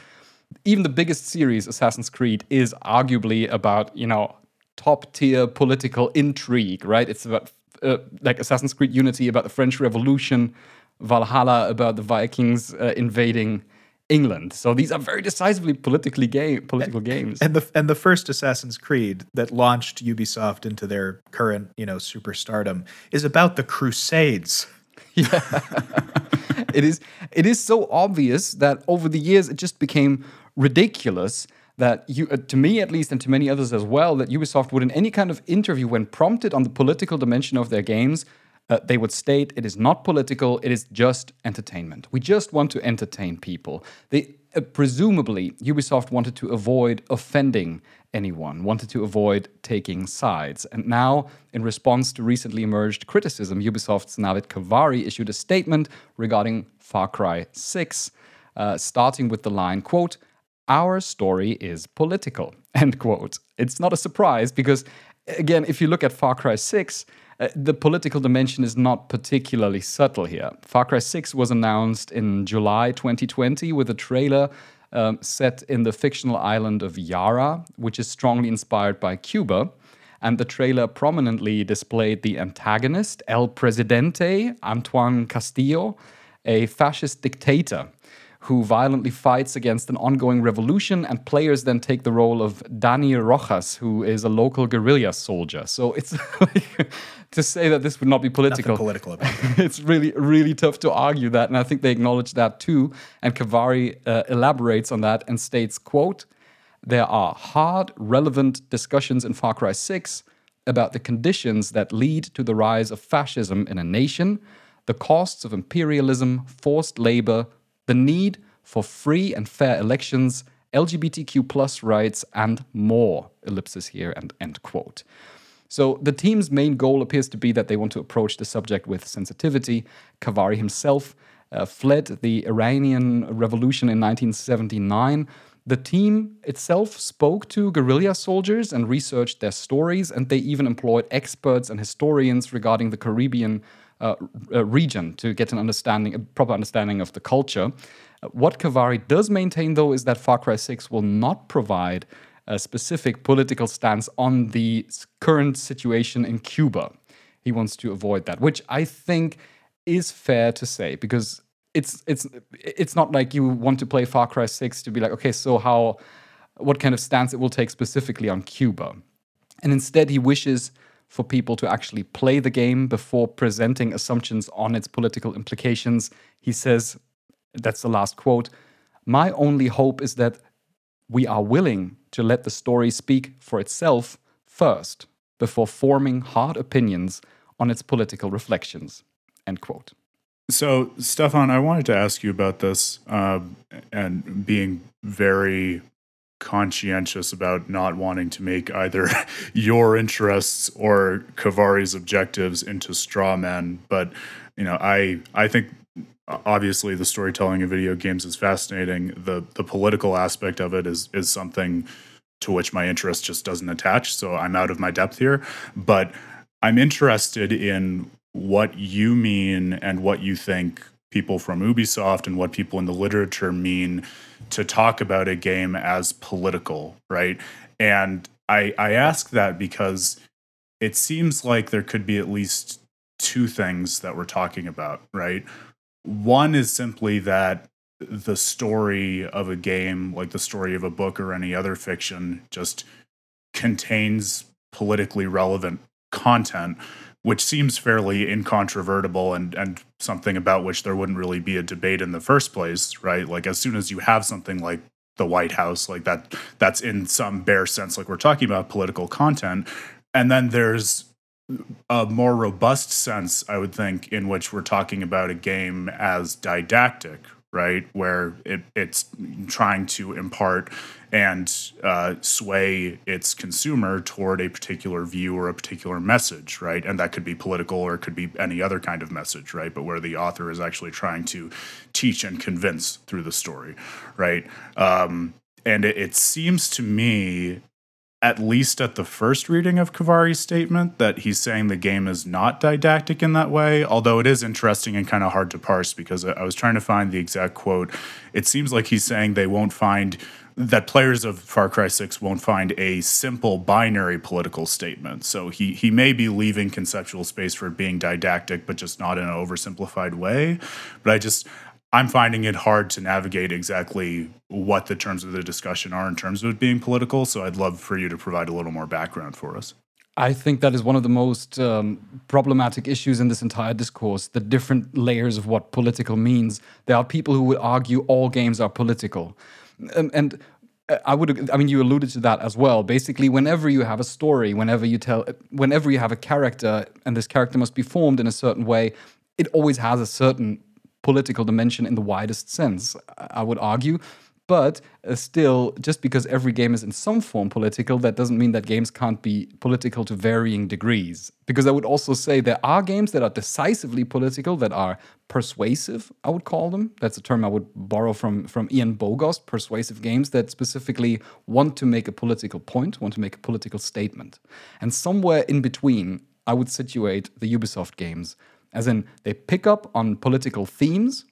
Speaker 1: even the biggest series, Assassin's Creed, is arguably about you know top tier political intrigue, right? It's about uh, like Assassin's Creed Unity about the French Revolution, Valhalla about the Vikings uh, invading England. So these are very decisively politically game political games.
Speaker 3: And the and the first Assassin's Creed that launched Ubisoft into their current you know superstardom is about the Crusades.
Speaker 1: Yeah. it is it is so obvious that over the years it just became ridiculous that you, uh, to me at least, and to many others as well, that Ubisoft would, in any kind of interview, when prompted on the political dimension of their games, uh, they would state it is not political, it is just entertainment. We just want to entertain people. They uh, presumably Ubisoft wanted to avoid offending anyone, wanted to avoid taking sides. And now, in response to recently emerged criticism, Ubisoft's Navid Khavari issued a statement regarding Far Cry 6, uh, starting with the line, quote, Our story is political. End quote. It's not a surprise because, again, if you look at Far Cry 6, uh, the political dimension is not particularly subtle here. Far Cry 6 was announced in July 2020 with a trailer um, set in the fictional island of Yara, which is strongly inspired by Cuba. And the trailer prominently displayed the antagonist, El Presidente, Antón Castillo, a fascist dictator who violently fights against an ongoing revolution, and players then take the role of Dani Rojas, who is a local guerrilla soldier. So it's like, to say that this would not be political.
Speaker 3: Nothing political about
Speaker 1: it's really, really tough to argue that, and I think they acknowledge that too. And Khavari uh, elaborates on that and states, "quote There are hard, relevant discussions in Far Cry 6 about the conditions that lead to the rise of fascism in a nation." The costs of imperialism, forced labor, the need for free and fair elections, LGBTQ plus rights, and more. Ellipsis here and end quote. So the team's main goal appears to be that they want to approach the subject with sensitivity. Khavari himself uh, fled the Iranian Revolution in 1979. The team itself spoke to guerrilla soldiers and researched their stories, and they even employed experts and historians regarding the Caribbean uh, region to get an understanding, a proper understanding of the culture. What Khavari does maintain, though, is that Far Cry 6 will not provide a specific political stance on the current situation in Cuba. He wants to avoid that, which I think is fair to say because it's it's it's not like you want to play Far Cry 6 to be like, okay, so how what kind of stance it will take specifically on Cuba. And instead he wishes for people to actually play the game before presenting assumptions on its political implications. He says, that's the last quote, my only hope is that we are willing to let the story speak for itself first before forming hard opinions on its political reflections. End quote.
Speaker 2: So, Stefan, I wanted to ask you about this uh, and being very conscientious about not wanting to make either your interests or Khavari's objectives into straw men. But you know, I I think obviously the storytelling in video games is fascinating. The the political aspect of it is is something to which my interest just doesn't attach. So I'm out of my depth here. But I'm interested in what you mean and what you think people from Ubisoft and what people in the literature mean to talk about a game as political, right? And I I ask that because it seems like there could be at least two things that we're talking about, right? One is simply that the story of a game, like the story of a book or any other fiction, just contains politically relevant content which seems fairly incontrovertible and and something about which there wouldn't really be a debate in the first place, right? Like as soon as you have something like the White House, like that that's in some bare sense like we're talking about political content. And then there's a more robust sense, I would think, in which we're talking about a game as didactic, right? Where it, it's trying to impart and uh, sway its consumer toward a particular view or a particular message, right? And that could be political or it could be any other kind of message, right? But where the author is actually trying to teach and convince through the story, right? Um, and it, it seems to me at least at the first reading of Khavari's statement, that he's saying the game is not didactic in that way, although it is interesting and kind of hard to parse because I was trying to find the exact quote. It seems like he's saying they won't find that players of Far Cry 6 won't find a simple binary political statement. So he he may be leaving conceptual space for being didactic, but just not in an oversimplified way. But I just I'm finding it hard to navigate exactly what the terms of the discussion are in terms of it being political. So I'd love for you to provide a little more background for us.
Speaker 1: I think that is one of the most um, problematic issues in this entire discourse the different layers of what political means. There are people who would argue all games are political. Um, and uh, I would, I mean, you alluded to that as well. Basically, whenever you have a story, whenever you tell, whenever you have a character, and this character must be formed in a certain way, it always has a certain political dimension in the widest sense, I would argue. But uh, still, just because every game is in some form political, that doesn't mean that games can't be political to varying degrees. Because I would also say there are games that are decisively political, that are persuasive, I would call them. That's a term I would borrow from, from Ian Bogost, persuasive games that specifically want to make a political point, want to make a political statement. And somewhere in between, I would situate the Ubisoft games, as in they pick up on political themes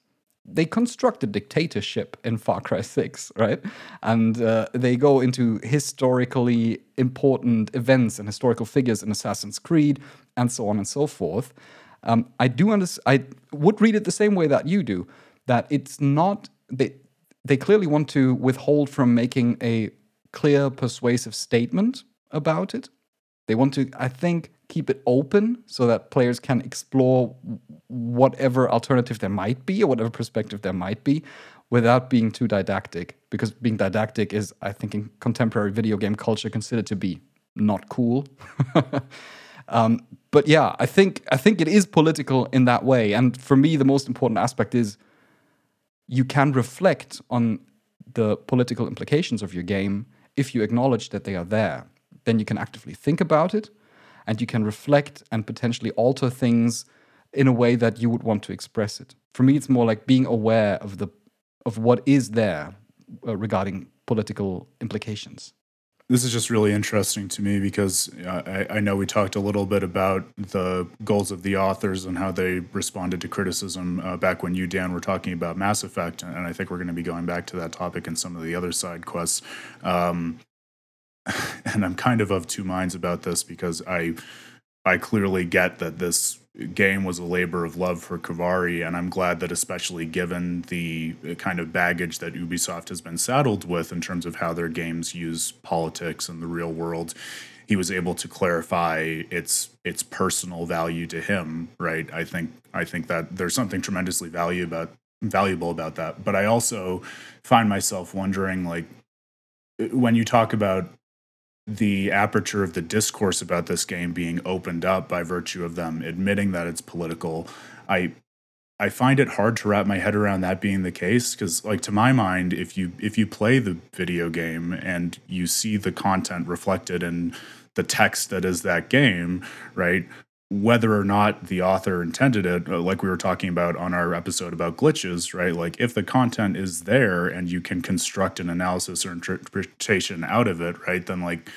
Speaker 1: they construct a dictatorship in Far Cry 6, right? And uh, they go into historically important events and historical figures in Assassin's Creed and so on and so forth. Um, I do understand, I would read it the same way that you do, that it's not, they, they clearly want to withhold from making a clear, persuasive statement about it. They want to, I think, keep it open so that players can explore whatever alternative there might be or whatever perspective there might be without being too didactic. Because being didactic is i think in contemporary video game culture considered to be not cool. Um, but yeah i think i think it is political in that way. And for me the most important aspect is you can reflect on the political implications of your game if you acknowledge that they are there. Then you can actively think about it and you can reflect and potentially alter things in a way that you would want to express it. For me, it's more like being aware of the of what is there uh, regarding political implications.
Speaker 2: This is just really interesting to me because uh, I, I, know we talked a little bit about the goals of the authors and how they responded to criticism uh, back when you, Dan, were talking about Mass Effect. And I think we're going to be going back to that topic in some of the other side quests. Um, and I'm kind of of two minds about this because I I clearly get that this game was a labor of love for Khavari, and I'm glad that, especially given the uh, kind of baggage that Ubisoft has been saddled with in terms of how their games use politics in the real world, he was able to clarify its its personal value to him. Right? I think I think that there's something tremendously value about valuable about that. But I also find myself wondering, like, uh, when you talk about the aperture of the discourse about this game being opened up by virtue of them admitting that it's political i i find it hard to wrap my head around that being the case because like to my mind if you if you play the video game and you see the content reflected in the text that is that game right whether or not the author intended it, uh, like we were talking about on our episode about glitches, right? Like if the content is there and you can construct an analysis or interpretation out of it, right? Then like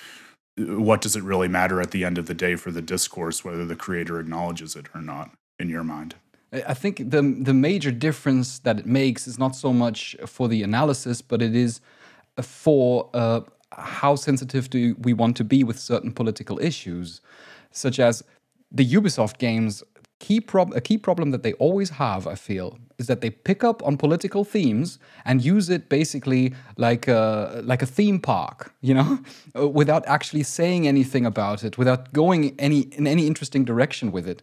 Speaker 2: what does it really matter at the end of the day for the discourse whether the creator acknowledges it or not in your mind?
Speaker 1: I think the the major difference that it makes is not so much for the analysis, but it is for uh, how sensitive do we want to be with certain political issues, such as the Ubisoft games key prob- a key problem that they always have, I feel, is that they pick up on political themes and use it basically like a, like a theme park, you know, uh, without actually saying anything about it, without going any in any interesting direction with it.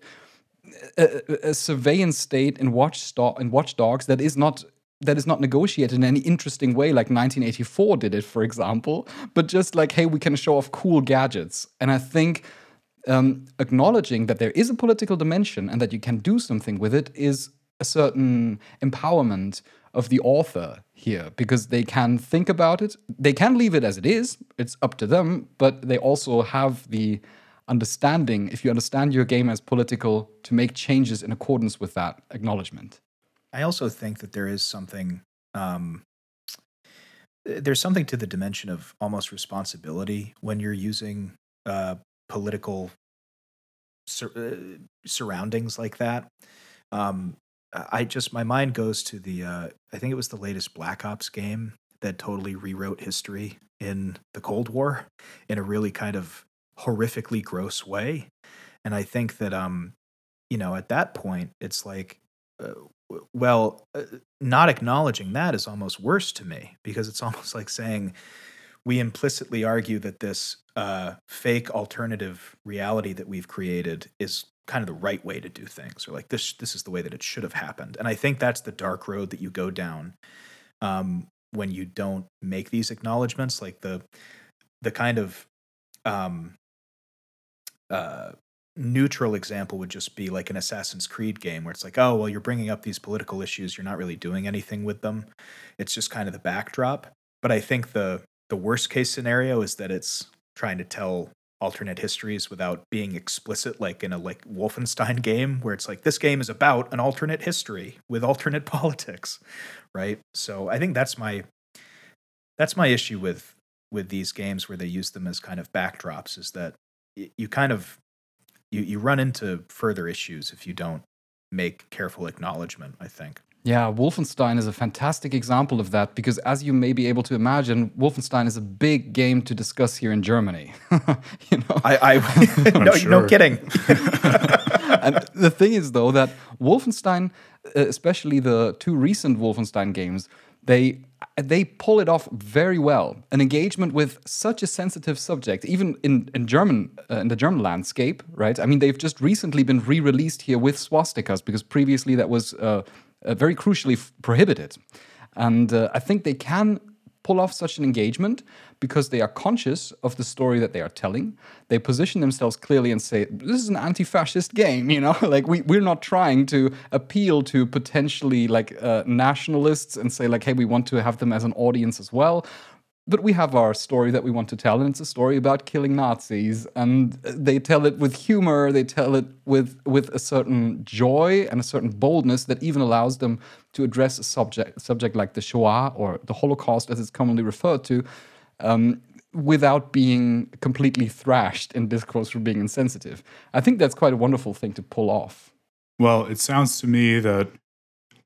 Speaker 1: A, a surveillance state in Watch in Watch Dogs that is not that is not negotiated in any interesting way like 1984 did it for example but just like hey we can show off cool gadgets and i think um, acknowledging that there is a political dimension and that you can do something with it is a certain empowerment of the author here because they can think about it. They can leave it as it is, it's up to them, but they also have the understanding, if you understand your game as political, to make changes in accordance with that acknowledgement.
Speaker 3: I also think that there is something. Um, there's something to the dimension of almost responsibility when you're using uh, political sur- uh, surroundings like that. Um, I just my mind goes to the uh, I think it was the latest Black Ops game that totally rewrote history in the Cold War in a really kind of horrifically gross way, and I think that um you know at that point it's like uh, well uh, not acknowledging that is almost worse to me because it's almost like saying we implicitly argue that this uh, fake alternative reality that we've created is kind of the right way to do things, or like this this is the way that it should have happened. And I think that's the dark road that you go down um, when you don't make these acknowledgments, like the the kind of um, uh, neutral example would just be like an Assassin's Creed game where it's like, oh, well, you're bringing up these political issues, you're not really doing anything with them. It's just kind of the backdrop. But I think the the worst case scenario is that it's trying to tell alternate histories without being explicit like in a like Wolfenstein game where it's like this game is about an alternate history with alternate politics, right? So I think that's my that's my issue with with these games where they use them as kind of backdrops is that you kind of you, you run into further issues if you don't make careful acknowledgement, I think.
Speaker 1: Yeah, Wolfenstein is a fantastic example of that because, as you may be able to imagine, Wolfenstein is a big game to discuss here in Germany.
Speaker 3: you know, I, I no, sure. no kidding.
Speaker 1: and the thing is, though, that Wolfenstein, uh, especially the two recent Wolfenstein games, they they pull it off very well. An engagement with such a sensitive subject, even in in German uh, in the German landscape, right? I mean, they've just recently been re-released here with swastikas because previously that was uh, uh, very crucially prohibited. And uh, I think they can pull off such an engagement because they are conscious of the story that they are telling. They position themselves clearly and say, "This is an anti-fascist game," you know. like we we're not trying to appeal to potentially like uh, nationalists and say like, "Hey, we want to have them as an audience as well." But we have our story that we want to tell, and it's a story about killing Nazis. And they tell it with humor, they tell it with, with a certain joy and a certain boldness that even allows them to address a subject, subject like the Shoah or the Holocaust, as it's commonly referred to, um, without being completely thrashed in discourse for being insensitive. I think that's quite a wonderful thing to pull off.
Speaker 2: Well, it sounds to me that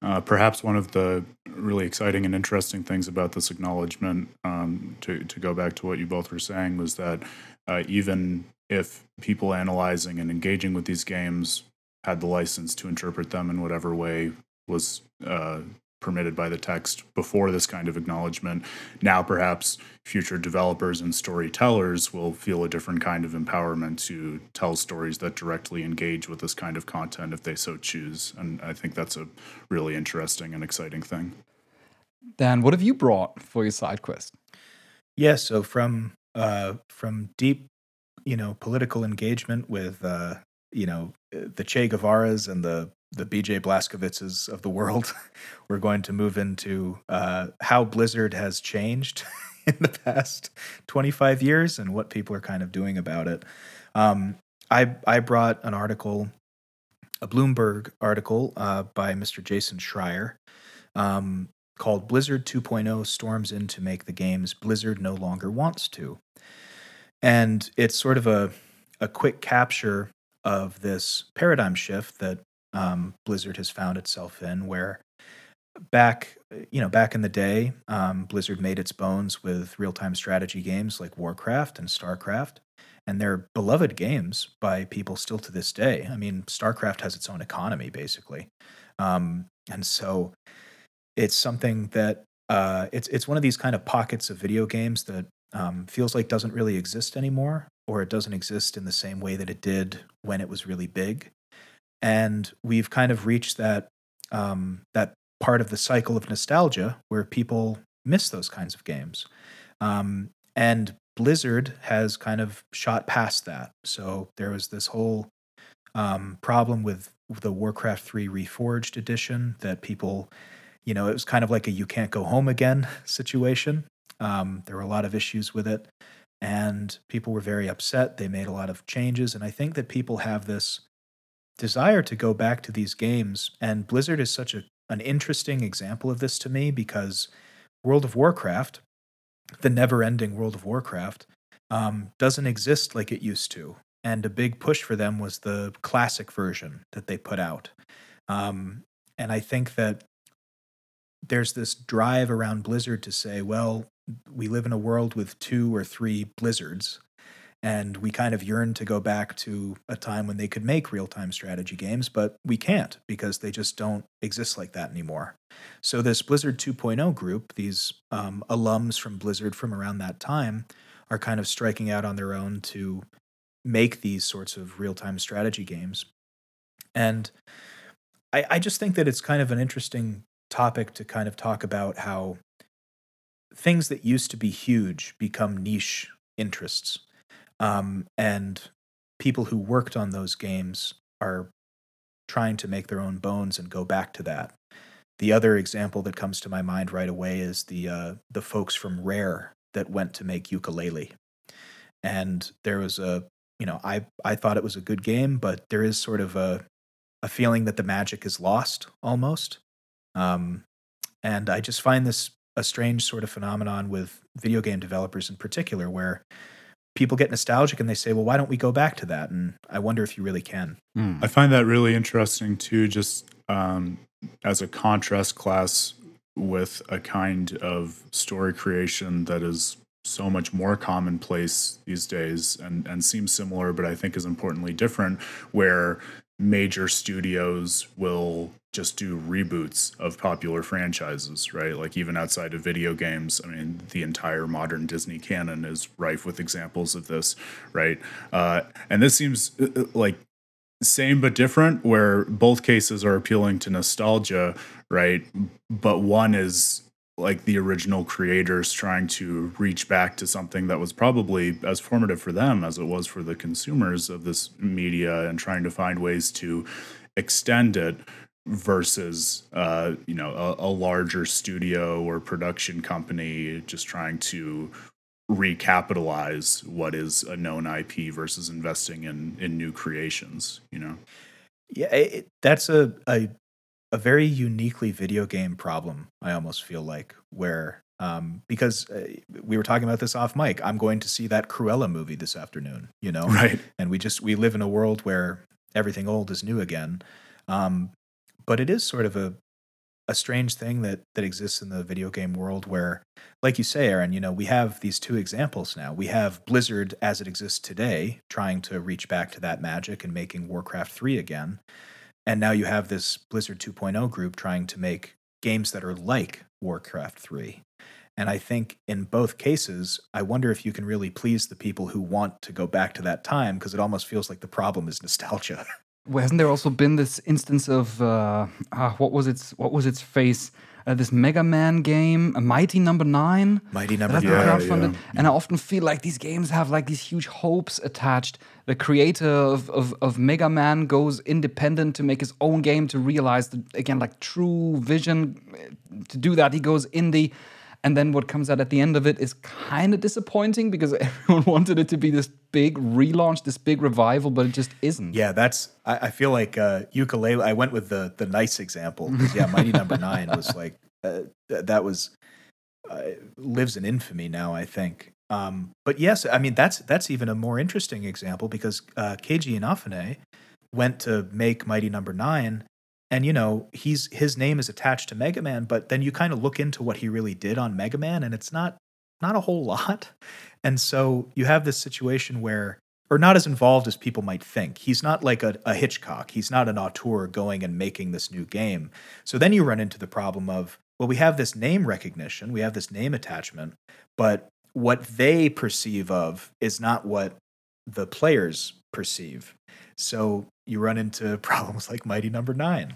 Speaker 2: uh, perhaps one of the really exciting and interesting things about this acknowledgement, um, to, to go back to what you both were saying, was that uh, even if people analyzing and engaging with these games had the license to interpret them in whatever way was uh, permitted by the text before this kind of acknowledgement. Now, perhaps future developers and storytellers will feel a different kind of empowerment to tell stories that directly engage with this kind of content if they so choose. And I think that's a really interesting and exciting thing.
Speaker 1: Dan, what have you brought for your side quest?
Speaker 3: Yeah, so from uh, from deep, you know, political engagement with uh, you know the Che Guevara's and the the BJ Blazkowiczes of the world. We're going to move into uh, how Blizzard has changed in the past 25 years and what people are kind of doing about it. Um, I I brought an article, a Bloomberg article uh, by Mr. Jason Schreier, um, called "Blizzard 2.0 Storms in to Make the Games Blizzard No Longer Wants to," and it's sort of a a quick capture of this paradigm shift that um, Blizzard has found itself in, where back you know back in the day, um, Blizzard made its bones with real time strategy games like Warcraft and Starcraft, and they're beloved games by people still to this day. I mean, Starcraft has its own economy basically, um, and so it's something that uh, it's it's one of these kind of pockets of video games that um, feels like doesn't really exist anymore, or it doesn't exist in the same way that it did when it was really big and we've kind of reached that um, that part of the cycle of nostalgia where people miss those kinds of games. Um, and Blizzard has kind of shot past that. So there was this whole um, problem with the Warcraft 3 Reforged edition that people, you know, it was kind of like a you can't go home again situation. Um, there were a lot of issues with it, and people were very upset. They made a lot of changes. And I think that people have this desire to go back to these games. And Blizzard is such a, an interesting example of this to me because World of Warcraft, the never ending World of Warcraft, um, doesn't exist like it used to. And a big push for them was the classic version that they put out. Um, and I think that there's this drive around Blizzard to say, well, we live in a world with two or three blizzards and we kind of yearn to go back to a time when they could make real time strategy games, but we can't because they just don't exist like that anymore. So, this Blizzard 2.0 group, these um, alums from Blizzard from around that time, are kind of striking out on their own to make these sorts of real time strategy games. And I, I just think that it's kind of an interesting topic to kind of talk about how things that used to be huge become niche interests um, and people who worked on those games are trying to make their own bones and go back to that. The other example that comes to my mind right away is the uh, the folks from Rare that went to make Yooka-Laylee, and there was a you know I I thought it was a good game, but there is sort of a a feeling that the magic is lost almost, um, and I just find this a strange sort of phenomenon with video game developers in particular, where people get nostalgic and they say, well, why don't we go back to that? And I wonder if you really can.
Speaker 2: Mm. I find that really interesting too, just um, as a contrast class with a kind of story creation that is so much more commonplace these days and, and seems similar, but I think is importantly different, where major studios will just do reboots of popular franchises, right? Like even outside of video games, I mean, the entire modern Disney canon is rife with examples of this, right? Uh, and this seems uh, uh, like same but different, where both cases are appealing to nostalgia, right? But one is like the original creators trying to reach back to something that was probably as formative for them as it was for the consumers of this media and trying to find ways to extend it versus uh, you know a, a, larger studio or production company just trying to recapitalize what is a known IP versus investing in in new creations. You know,
Speaker 3: yeah, it, that's a, a a very uniquely video game problem. I almost feel like where um, because uh, we were talking about this off mic. I'm going to see that Cruella movie this afternoon. You know,
Speaker 2: right?
Speaker 3: And we just we live in a world where everything old is new again. Um, but it is sort of a a strange thing that that exists in the video game world where like you say Aaron you know we have these two examples now. We have Blizzard as it exists today trying to reach back to that magic and making Warcraft 3 again. And now you have this Blizzard 2.0 group trying to make games that are like Warcraft 3 and I think in both cases I wonder if you can really please the people who want to go back to that time because it almost feels like the problem is nostalgia
Speaker 1: Well, hasn't there also been this instance of uh, uh, what was its what was its face? Uh, this Mega Man game, a Mighty Number Nine.
Speaker 3: Mighty Number Nine. Yeah,
Speaker 1: yeah. And I often feel like these games have like these huge hopes attached. The creator of, of, of Mega Man goes independent to make his own game to realize the, again like true vision. To do that, he goes indie and then what comes out at the end of it is kind of disappointing because everyone wanted it to be this big relaunch, this big revival, but it just isn't.
Speaker 3: Yeah, that's. I, I feel like uh, Yooka-Laylee. I went with the the nice example because yeah, Mighty Number no. Nine was like uh, that was uh, lives in infamy now. I think. Um, but yes, I mean that's that's even a more interesting example because uh, Keiji Inafune went to make Mighty Number no. Nine and you know he's his name is attached to Mega Man, but then you kind of look into what he really did on Mega Man, and it's not not a whole lot. And so you have this situation where, or not as involved as people might think. He's not like a, a Hitchcock. He's not an auteur going and making this new game. So then you run into the problem of, well, we have this name recognition, we have this name attachment, but what they perceive of is not what the players perceive. So you run into problems like Mighty Number no. Nine.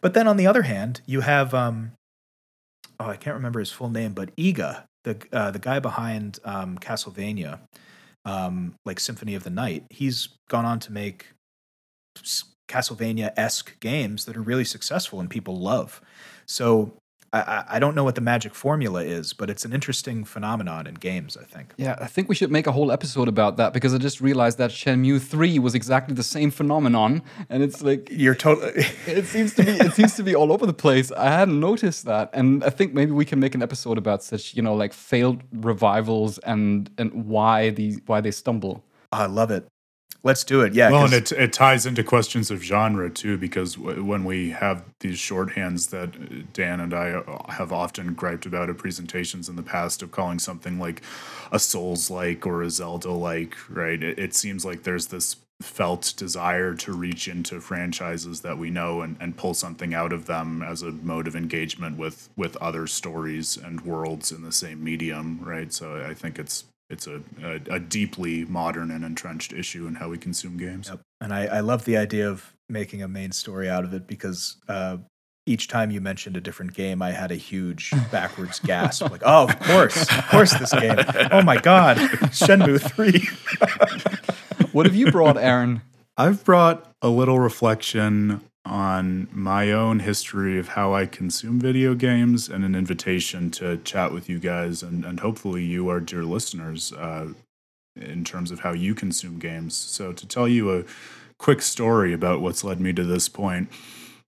Speaker 3: But then on the other hand, you have um, oh I can't remember his full name, but Iga, the uh, the guy behind um, Castlevania, um, like Symphony of the Night. He's gone on to make Castlevania esque games that are really successful and people love. So I, I don't know what the magic formula is, but it's an interesting phenomenon in games, I think.
Speaker 1: Yeah, I think we should make a whole episode about that because I just realized that Shenmue 3 was exactly the same phenomenon. And it's like
Speaker 3: you're totally
Speaker 1: it seems to be it seems to be all over the place. I hadn't noticed that. And I think maybe we can make an episode about such, you know, like failed revivals and and why these why they stumble.
Speaker 3: I love it. Let's do it. Yeah.
Speaker 2: Well, and it, it ties into questions of genre too, because w- when we have these shorthands that Dan and I uh, have often griped about at presentations in the past of calling something like a Souls like or a Zelda like, right? It, it, seems like there's this felt desire to reach into franchises that we know and, and pull something out of them as a mode of engagement with with other stories and worlds in the same medium, right? So I think it's it's a, a, a, deeply modern and entrenched issue in how we consume games. Yep.
Speaker 3: And I, I love the idea of making a main story out of it because uh, each time you mentioned a different game, I had a huge backwards gasp. Like, oh, of course, of course, this game. Oh my God, Shenmue 3.
Speaker 1: what have you brought, Aaron?
Speaker 2: I've brought a little reflection on my own history of how I consume video games and an invitation to chat with you guys and, and hopefully you, our dear listeners, uh, in terms of how you consume games. So, to tell you a quick story about what's led me to this point.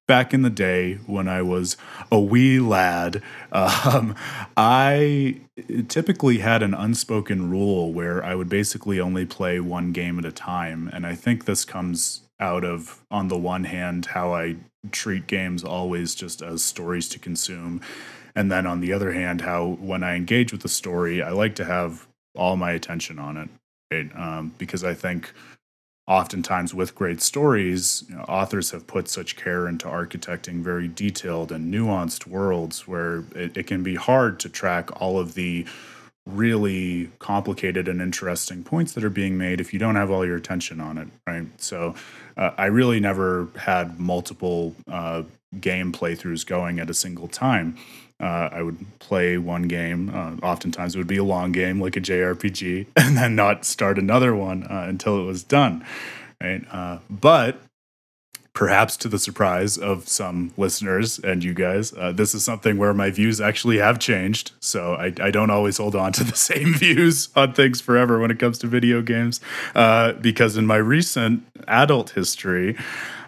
Speaker 2: Back in the day when I was a wee lad, um, I typically had an unspoken rule where I would basically only play one game at a time. And I think this comes out of, on the one hand, how I treat games always just as stories to consume. And then on the other hand, how when I engage with a story, I like to have all my attention on it. Right? Um, because I think oftentimes with great stories, you know, authors have put such care into architecting very detailed and nuanced worlds where it, it, can be hard to track all of the really complicated and interesting points that are being made if you don't have all your attention on it, right? So uh, I really never had multiple uh, game playthroughs going at a single time. Uh, I would play one game. Uh, oftentimes, it would be a long game, like a JRPG, and then not start another one uh, until it was done. Right, uh, but perhaps to the surprise of some listeners and you guys, uh, this is something where my views actually have changed. So I, I, don't always hold on to the same views on things forever when it comes to video games, uh, because in my recent adult history.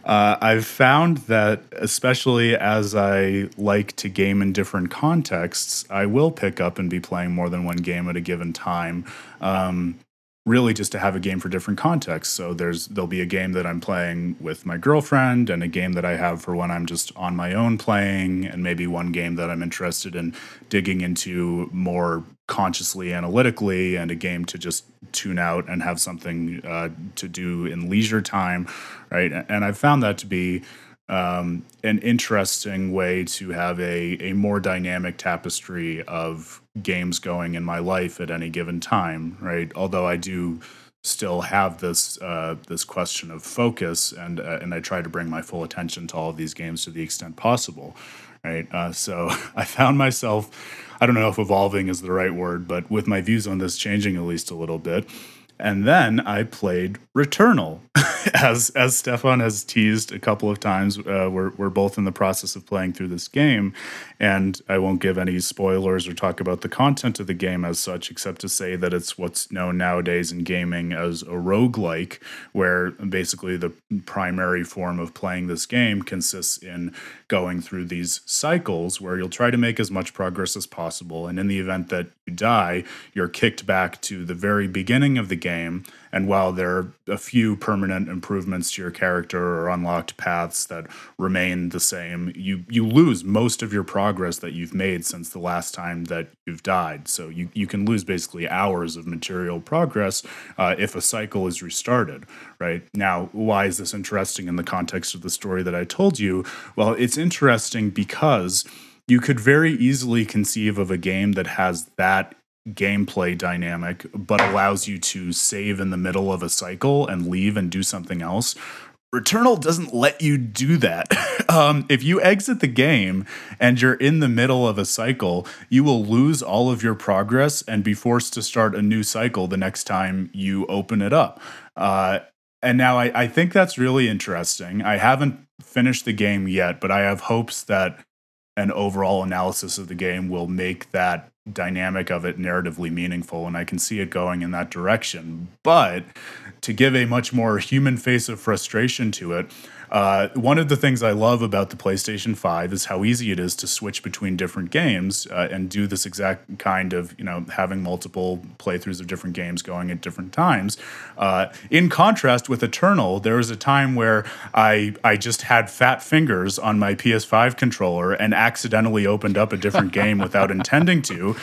Speaker 2: Uh, I've found that, especially as I like to game in different contexts, I will pick up and be playing more than one game at a given time. Um, really just to have a game for different contexts. So there's there'll be a game that I'm playing with my girlfriend and a game that I have for when I'm just on my own playing and maybe one game that I'm interested in digging into more consciously analytically and a game to just tune out and have something uh, to do in leisure time, right? And I've found that to be um, an interesting way to have a, a more dynamic tapestry of games going in my life at any given time, right? Although I do still have this uh, this question of focus, and uh, and I try to bring my full attention to all of these games to the extent possible, right? Uh, so I found myself, I don't know if evolving is the right word, but with my views on this changing at least a little bit. And then I played Returnal, as as Stefan has teased a couple of times. Uh, we're we're both in the process of playing through this game, and I won't give any spoilers or talk about the content of the game as such, except to say that it's what's known nowadays in gaming as a roguelike, where basically the primary form of playing this game consists in going through these cycles where you'll try to make as much progress as possible, and in the event that you die, you're kicked back to the very beginning of the game. And while there are a few permanent improvements to your character or unlocked paths that remain the same, you you lose most of your progress that you've made since the last time that you've died. So you, you can lose basically hours of material progress uh, if a cycle is restarted, right? Now, why is this interesting in the context of the story that I told you? Well, it's interesting because you could very easily conceive of a game that has that gameplay dynamic, but allows you to save in the middle of a cycle and leave and do something else. Returnal doesn't let you do that. um, if you exit the game and you're in the middle of a cycle, you will lose all of your progress and be forced to start a new cycle the next time you open it up. Uh, and now I, I think that's really interesting. I haven't finished the game yet, but I have hopes that an overall analysis of the game will make that dynamic of it narratively meaningful and I can see it going in that direction. But to give a much more human face of frustration to it, uh, one of the things I love about the PlayStation 5 is how easy it is to switch between different games uh, and do this exact kind of, you know, having multiple playthroughs of different games going at different times. Uh, in contrast with Returnal, there was a time where I, I just had fat fingers on my PS5 controller and accidentally opened up a different game without intending to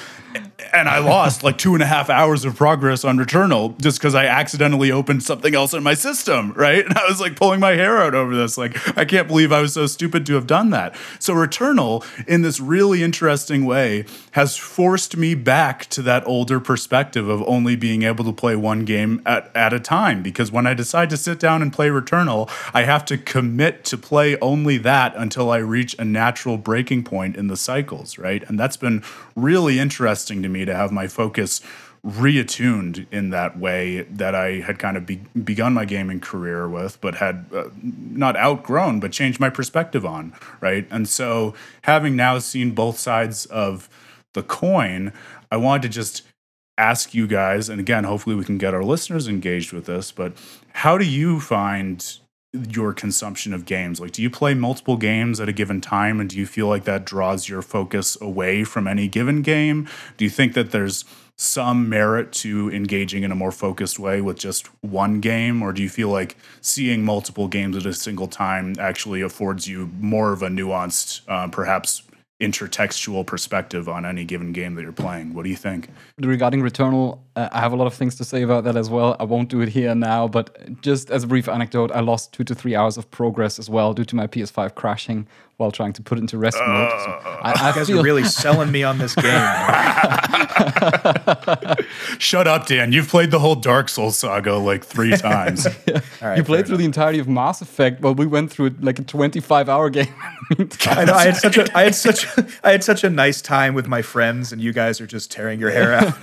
Speaker 2: and I lost like two and a half hours of progress on Returnal just because I accidentally opened something else in my system, right? And I was like pulling my hair out over this. Like, I can't believe I was so stupid to have done that. So, Returnal, in this really interesting way, has forced me back to that older perspective of only being able to play one game at, at a time. Because when I decide to sit down and play Returnal, I have to commit to play only that until I reach a natural breaking point in the cycles, right? And that's been really interesting to me to have my focus reattuned in that way that I had kind of be, begun my gaming career with, but had uh, not outgrown, but changed my perspective on, right? And so, having now seen both sides of the coin, I wanted to just ask you guys, and again, hopefully we can get our listeners engaged with this, but how do you find your consumption of games? Like, do you play multiple games at a given time, and do you feel like that draws your focus away from any given game? Do you think that there's some merit to engaging in a more focused way with just one game, or do you feel like seeing multiple games at a single time actually affords you more of a nuanced, uh, perhaps intertextual perspective on any given game that you're playing. What do you think?
Speaker 1: Regarding Returnal, uh, I have a lot of things to say about that as well. I won't do it here now, but just as a brief anecdote, I lost two to three hours of progress as well due to my PS5 crashing while trying to put it into rest uh, mode. So
Speaker 3: I, I you guys feel... are really selling me on this game.
Speaker 2: Shut up, Dan. You've played the whole Dark Souls saga like three times.
Speaker 1: yeah. right, you played through enough. the entirety of Mass Effect. Well, we went through it like a 25 hour game.
Speaker 3: I, know, I had such a I had such I had such a nice time with my friends, and you guys are just tearing your hair out.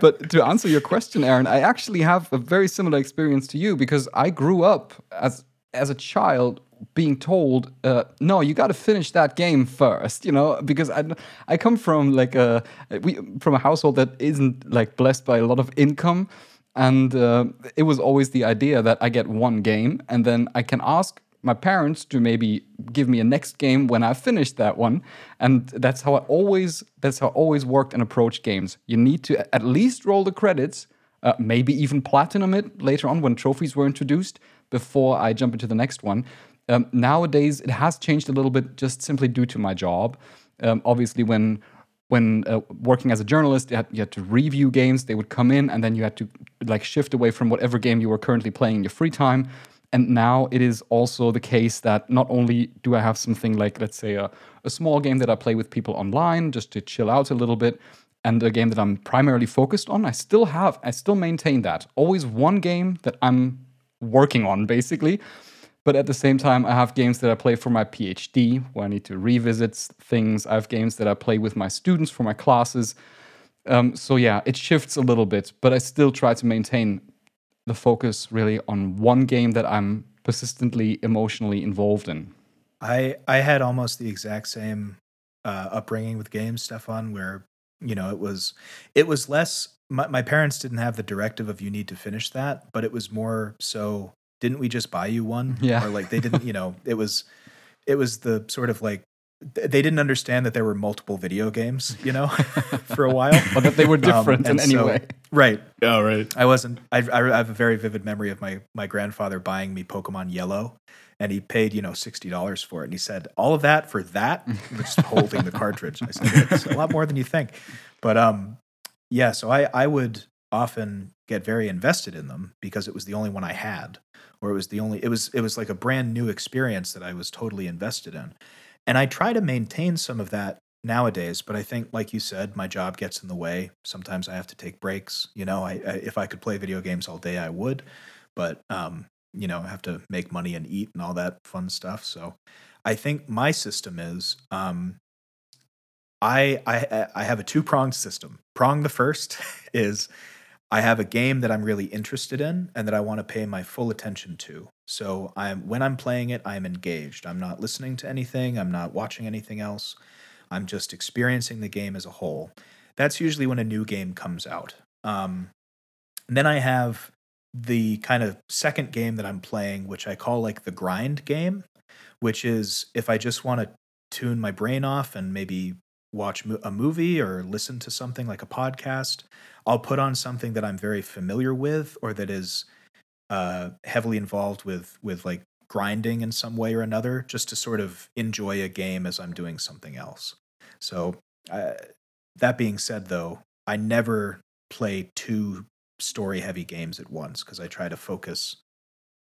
Speaker 1: but to answer your question, Aaron, I actually have a very similar experience to you because I grew up as as a child being told, uh, no, you got to finish that game first, you know, because I, I come from like a we from a household that isn't like blessed by a lot of income, and uh, it was always the idea that I get one game and then I can ask my parents to maybe give me a next game when I finished that one, and that's how I always that's how I always worked and approached games. You need to at least roll the credits, uh, maybe even platinum it later on when trophies were introduced before I jump into the next one. Um, nowadays, it has changed a little bit just simply due to my job. Um, obviously, when when uh, working as a journalist, you had, you had, to review games. They would come in, and then you had to like shift away from whatever game you were currently playing in your free time. And now it is also the case that not only do I have something like, let's say, a, a small game that I play with people online just to chill out a little bit, and a game that I'm primarily focused on, I still have, I still maintain that. Always one game that I'm working on, basically. But at the same time, I have games that I play for my PhD where I need to revisit things. I have games that I play with my students for my classes. Um, so yeah, it shifts a little bit, but I still try to maintain the focus really on one game that I'm persistently emotionally involved in.
Speaker 3: I I had almost the exact same uh, upbringing with games, Stefan, where you know it was it was less. My, my parents didn't have the directive of you need to finish that, but it was more so didn't we just buy you one?
Speaker 1: Yeah.
Speaker 3: Or like they didn't, you know, it was it was the sort of like they didn't understand that there were multiple video games, you know, for a while.
Speaker 1: but that they were um, different um, in any so, way.
Speaker 3: Right.
Speaker 2: Yeah, right.
Speaker 3: I wasn't I, I have a very vivid memory of my my grandfather buying me Pokemon Yellow and he paid, you know, $60 for it. And he said, all of that for that? Just holding the cartridge. I said, it's a lot more than you think. But um yeah, so I I would often get very invested in them because it was the only one I had or it was the only it was it was like a brand new experience that I was totally invested in. And I try to maintain some of that nowadays, but I think like you said, my job gets in the way. Sometimes I have to take breaks, you know, I, I if I could play video games all day I would, but um you know, have to make money and eat and all that fun stuff. So I think my system is um I I I have a two pronged system. Prong the first is I have a game that I'm really interested in and that I want to pay my full attention to. So I'm when I'm playing it, I'm engaged. I'm not listening to anything, I'm not watching anything else. I'm just experiencing the game as a whole. That's usually when a new game comes out. Um, then I have the kind of second game that I'm playing, which I call like the grind game, which is if I just want to tune my brain off and maybe watch a movie or listen to something like a podcast, I'll put on something that I'm very familiar with or that is uh, heavily involved with with like grinding in some way or another, just to sort of enjoy a game as I'm doing something else. So uh, that being said, though, I never play two story heavy games at once because I try to focus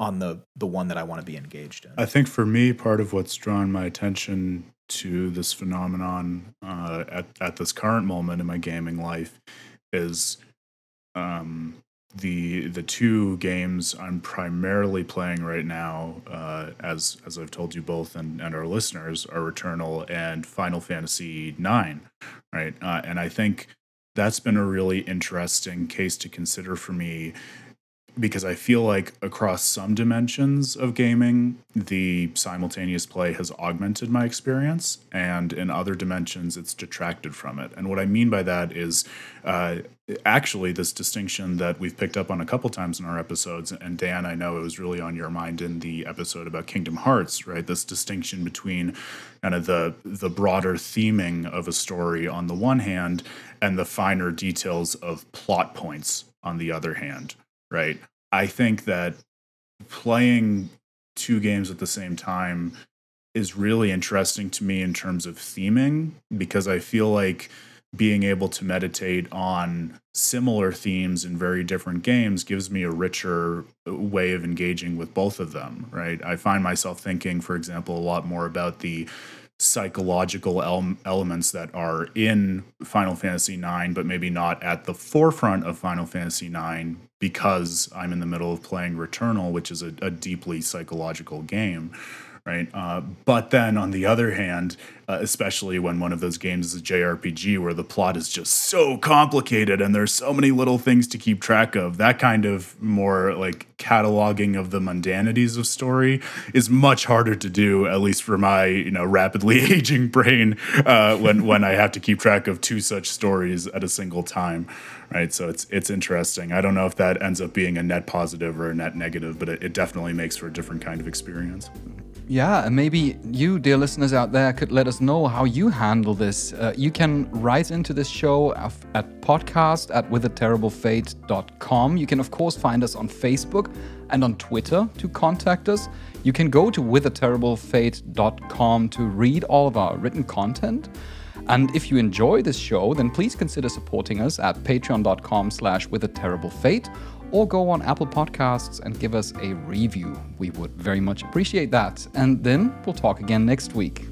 Speaker 3: on the the one that I want to be engaged in.
Speaker 2: I think for me, part of what's drawn my attention to this phenomenon uh, at at this current moment in my gaming life is um, the the two games I'm primarily playing right now, uh, as as I've told you both and, and our listeners, are Returnal and Final Fantasy IX, right? Uh, and I think that's been a really interesting case to consider for me because I feel like across some dimensions of gaming, the simultaneous play has augmented my experience, and in other dimensions, it's detracted from it. And what I mean by that is uh, actually this distinction that we've picked up on a couple times in our episodes. And Dan, I know it was really on your mind in the episode about Kingdom Hearts, right? This distinction between kind of the the broader theming of a story on the one hand, and the finer details of plot points on the other hand right? I think that playing two games at the same time is really interesting to me in terms of theming because I feel like being able to meditate on similar themes in very different games gives me a richer uh, way of engaging with both of them, right? I find myself thinking, for example, a lot more about the psychological el- elements that are in Final Fantasy IX, but maybe not at the forefront of Final Fantasy IX because I'm in the middle of playing Returnal, which is a, a deeply psychological game right? Uh, but then on the other hand, uh, especially when one of those games is a JRPG where the plot is just so complicated and there's so many little things to keep track of, that kind of more like cataloging of the mundanities of story is much harder to do, at least for my you know rapidly aging brain, uh, when when I have to keep track of two such stories at a single time. Right, so it's it's interesting. I don't know if that ends up being a net positive or a net negative, but it, it definitely makes for a different kind of experience.
Speaker 1: Yeah, and maybe you, dear listeners out there, could let us know how you handle this. Uh, you can write into this show at podcast at withaterriblefate.com. You can, of course, find us on Facebook and on Twitter to contact us. You can go to withaterriblefate.com to read all of our written content. And if you enjoy this show, then please consider supporting us at patreon.com slash withaterriblefate or go on Apple Podcasts and give us a review. We would very much appreciate that. And then we'll talk again next week.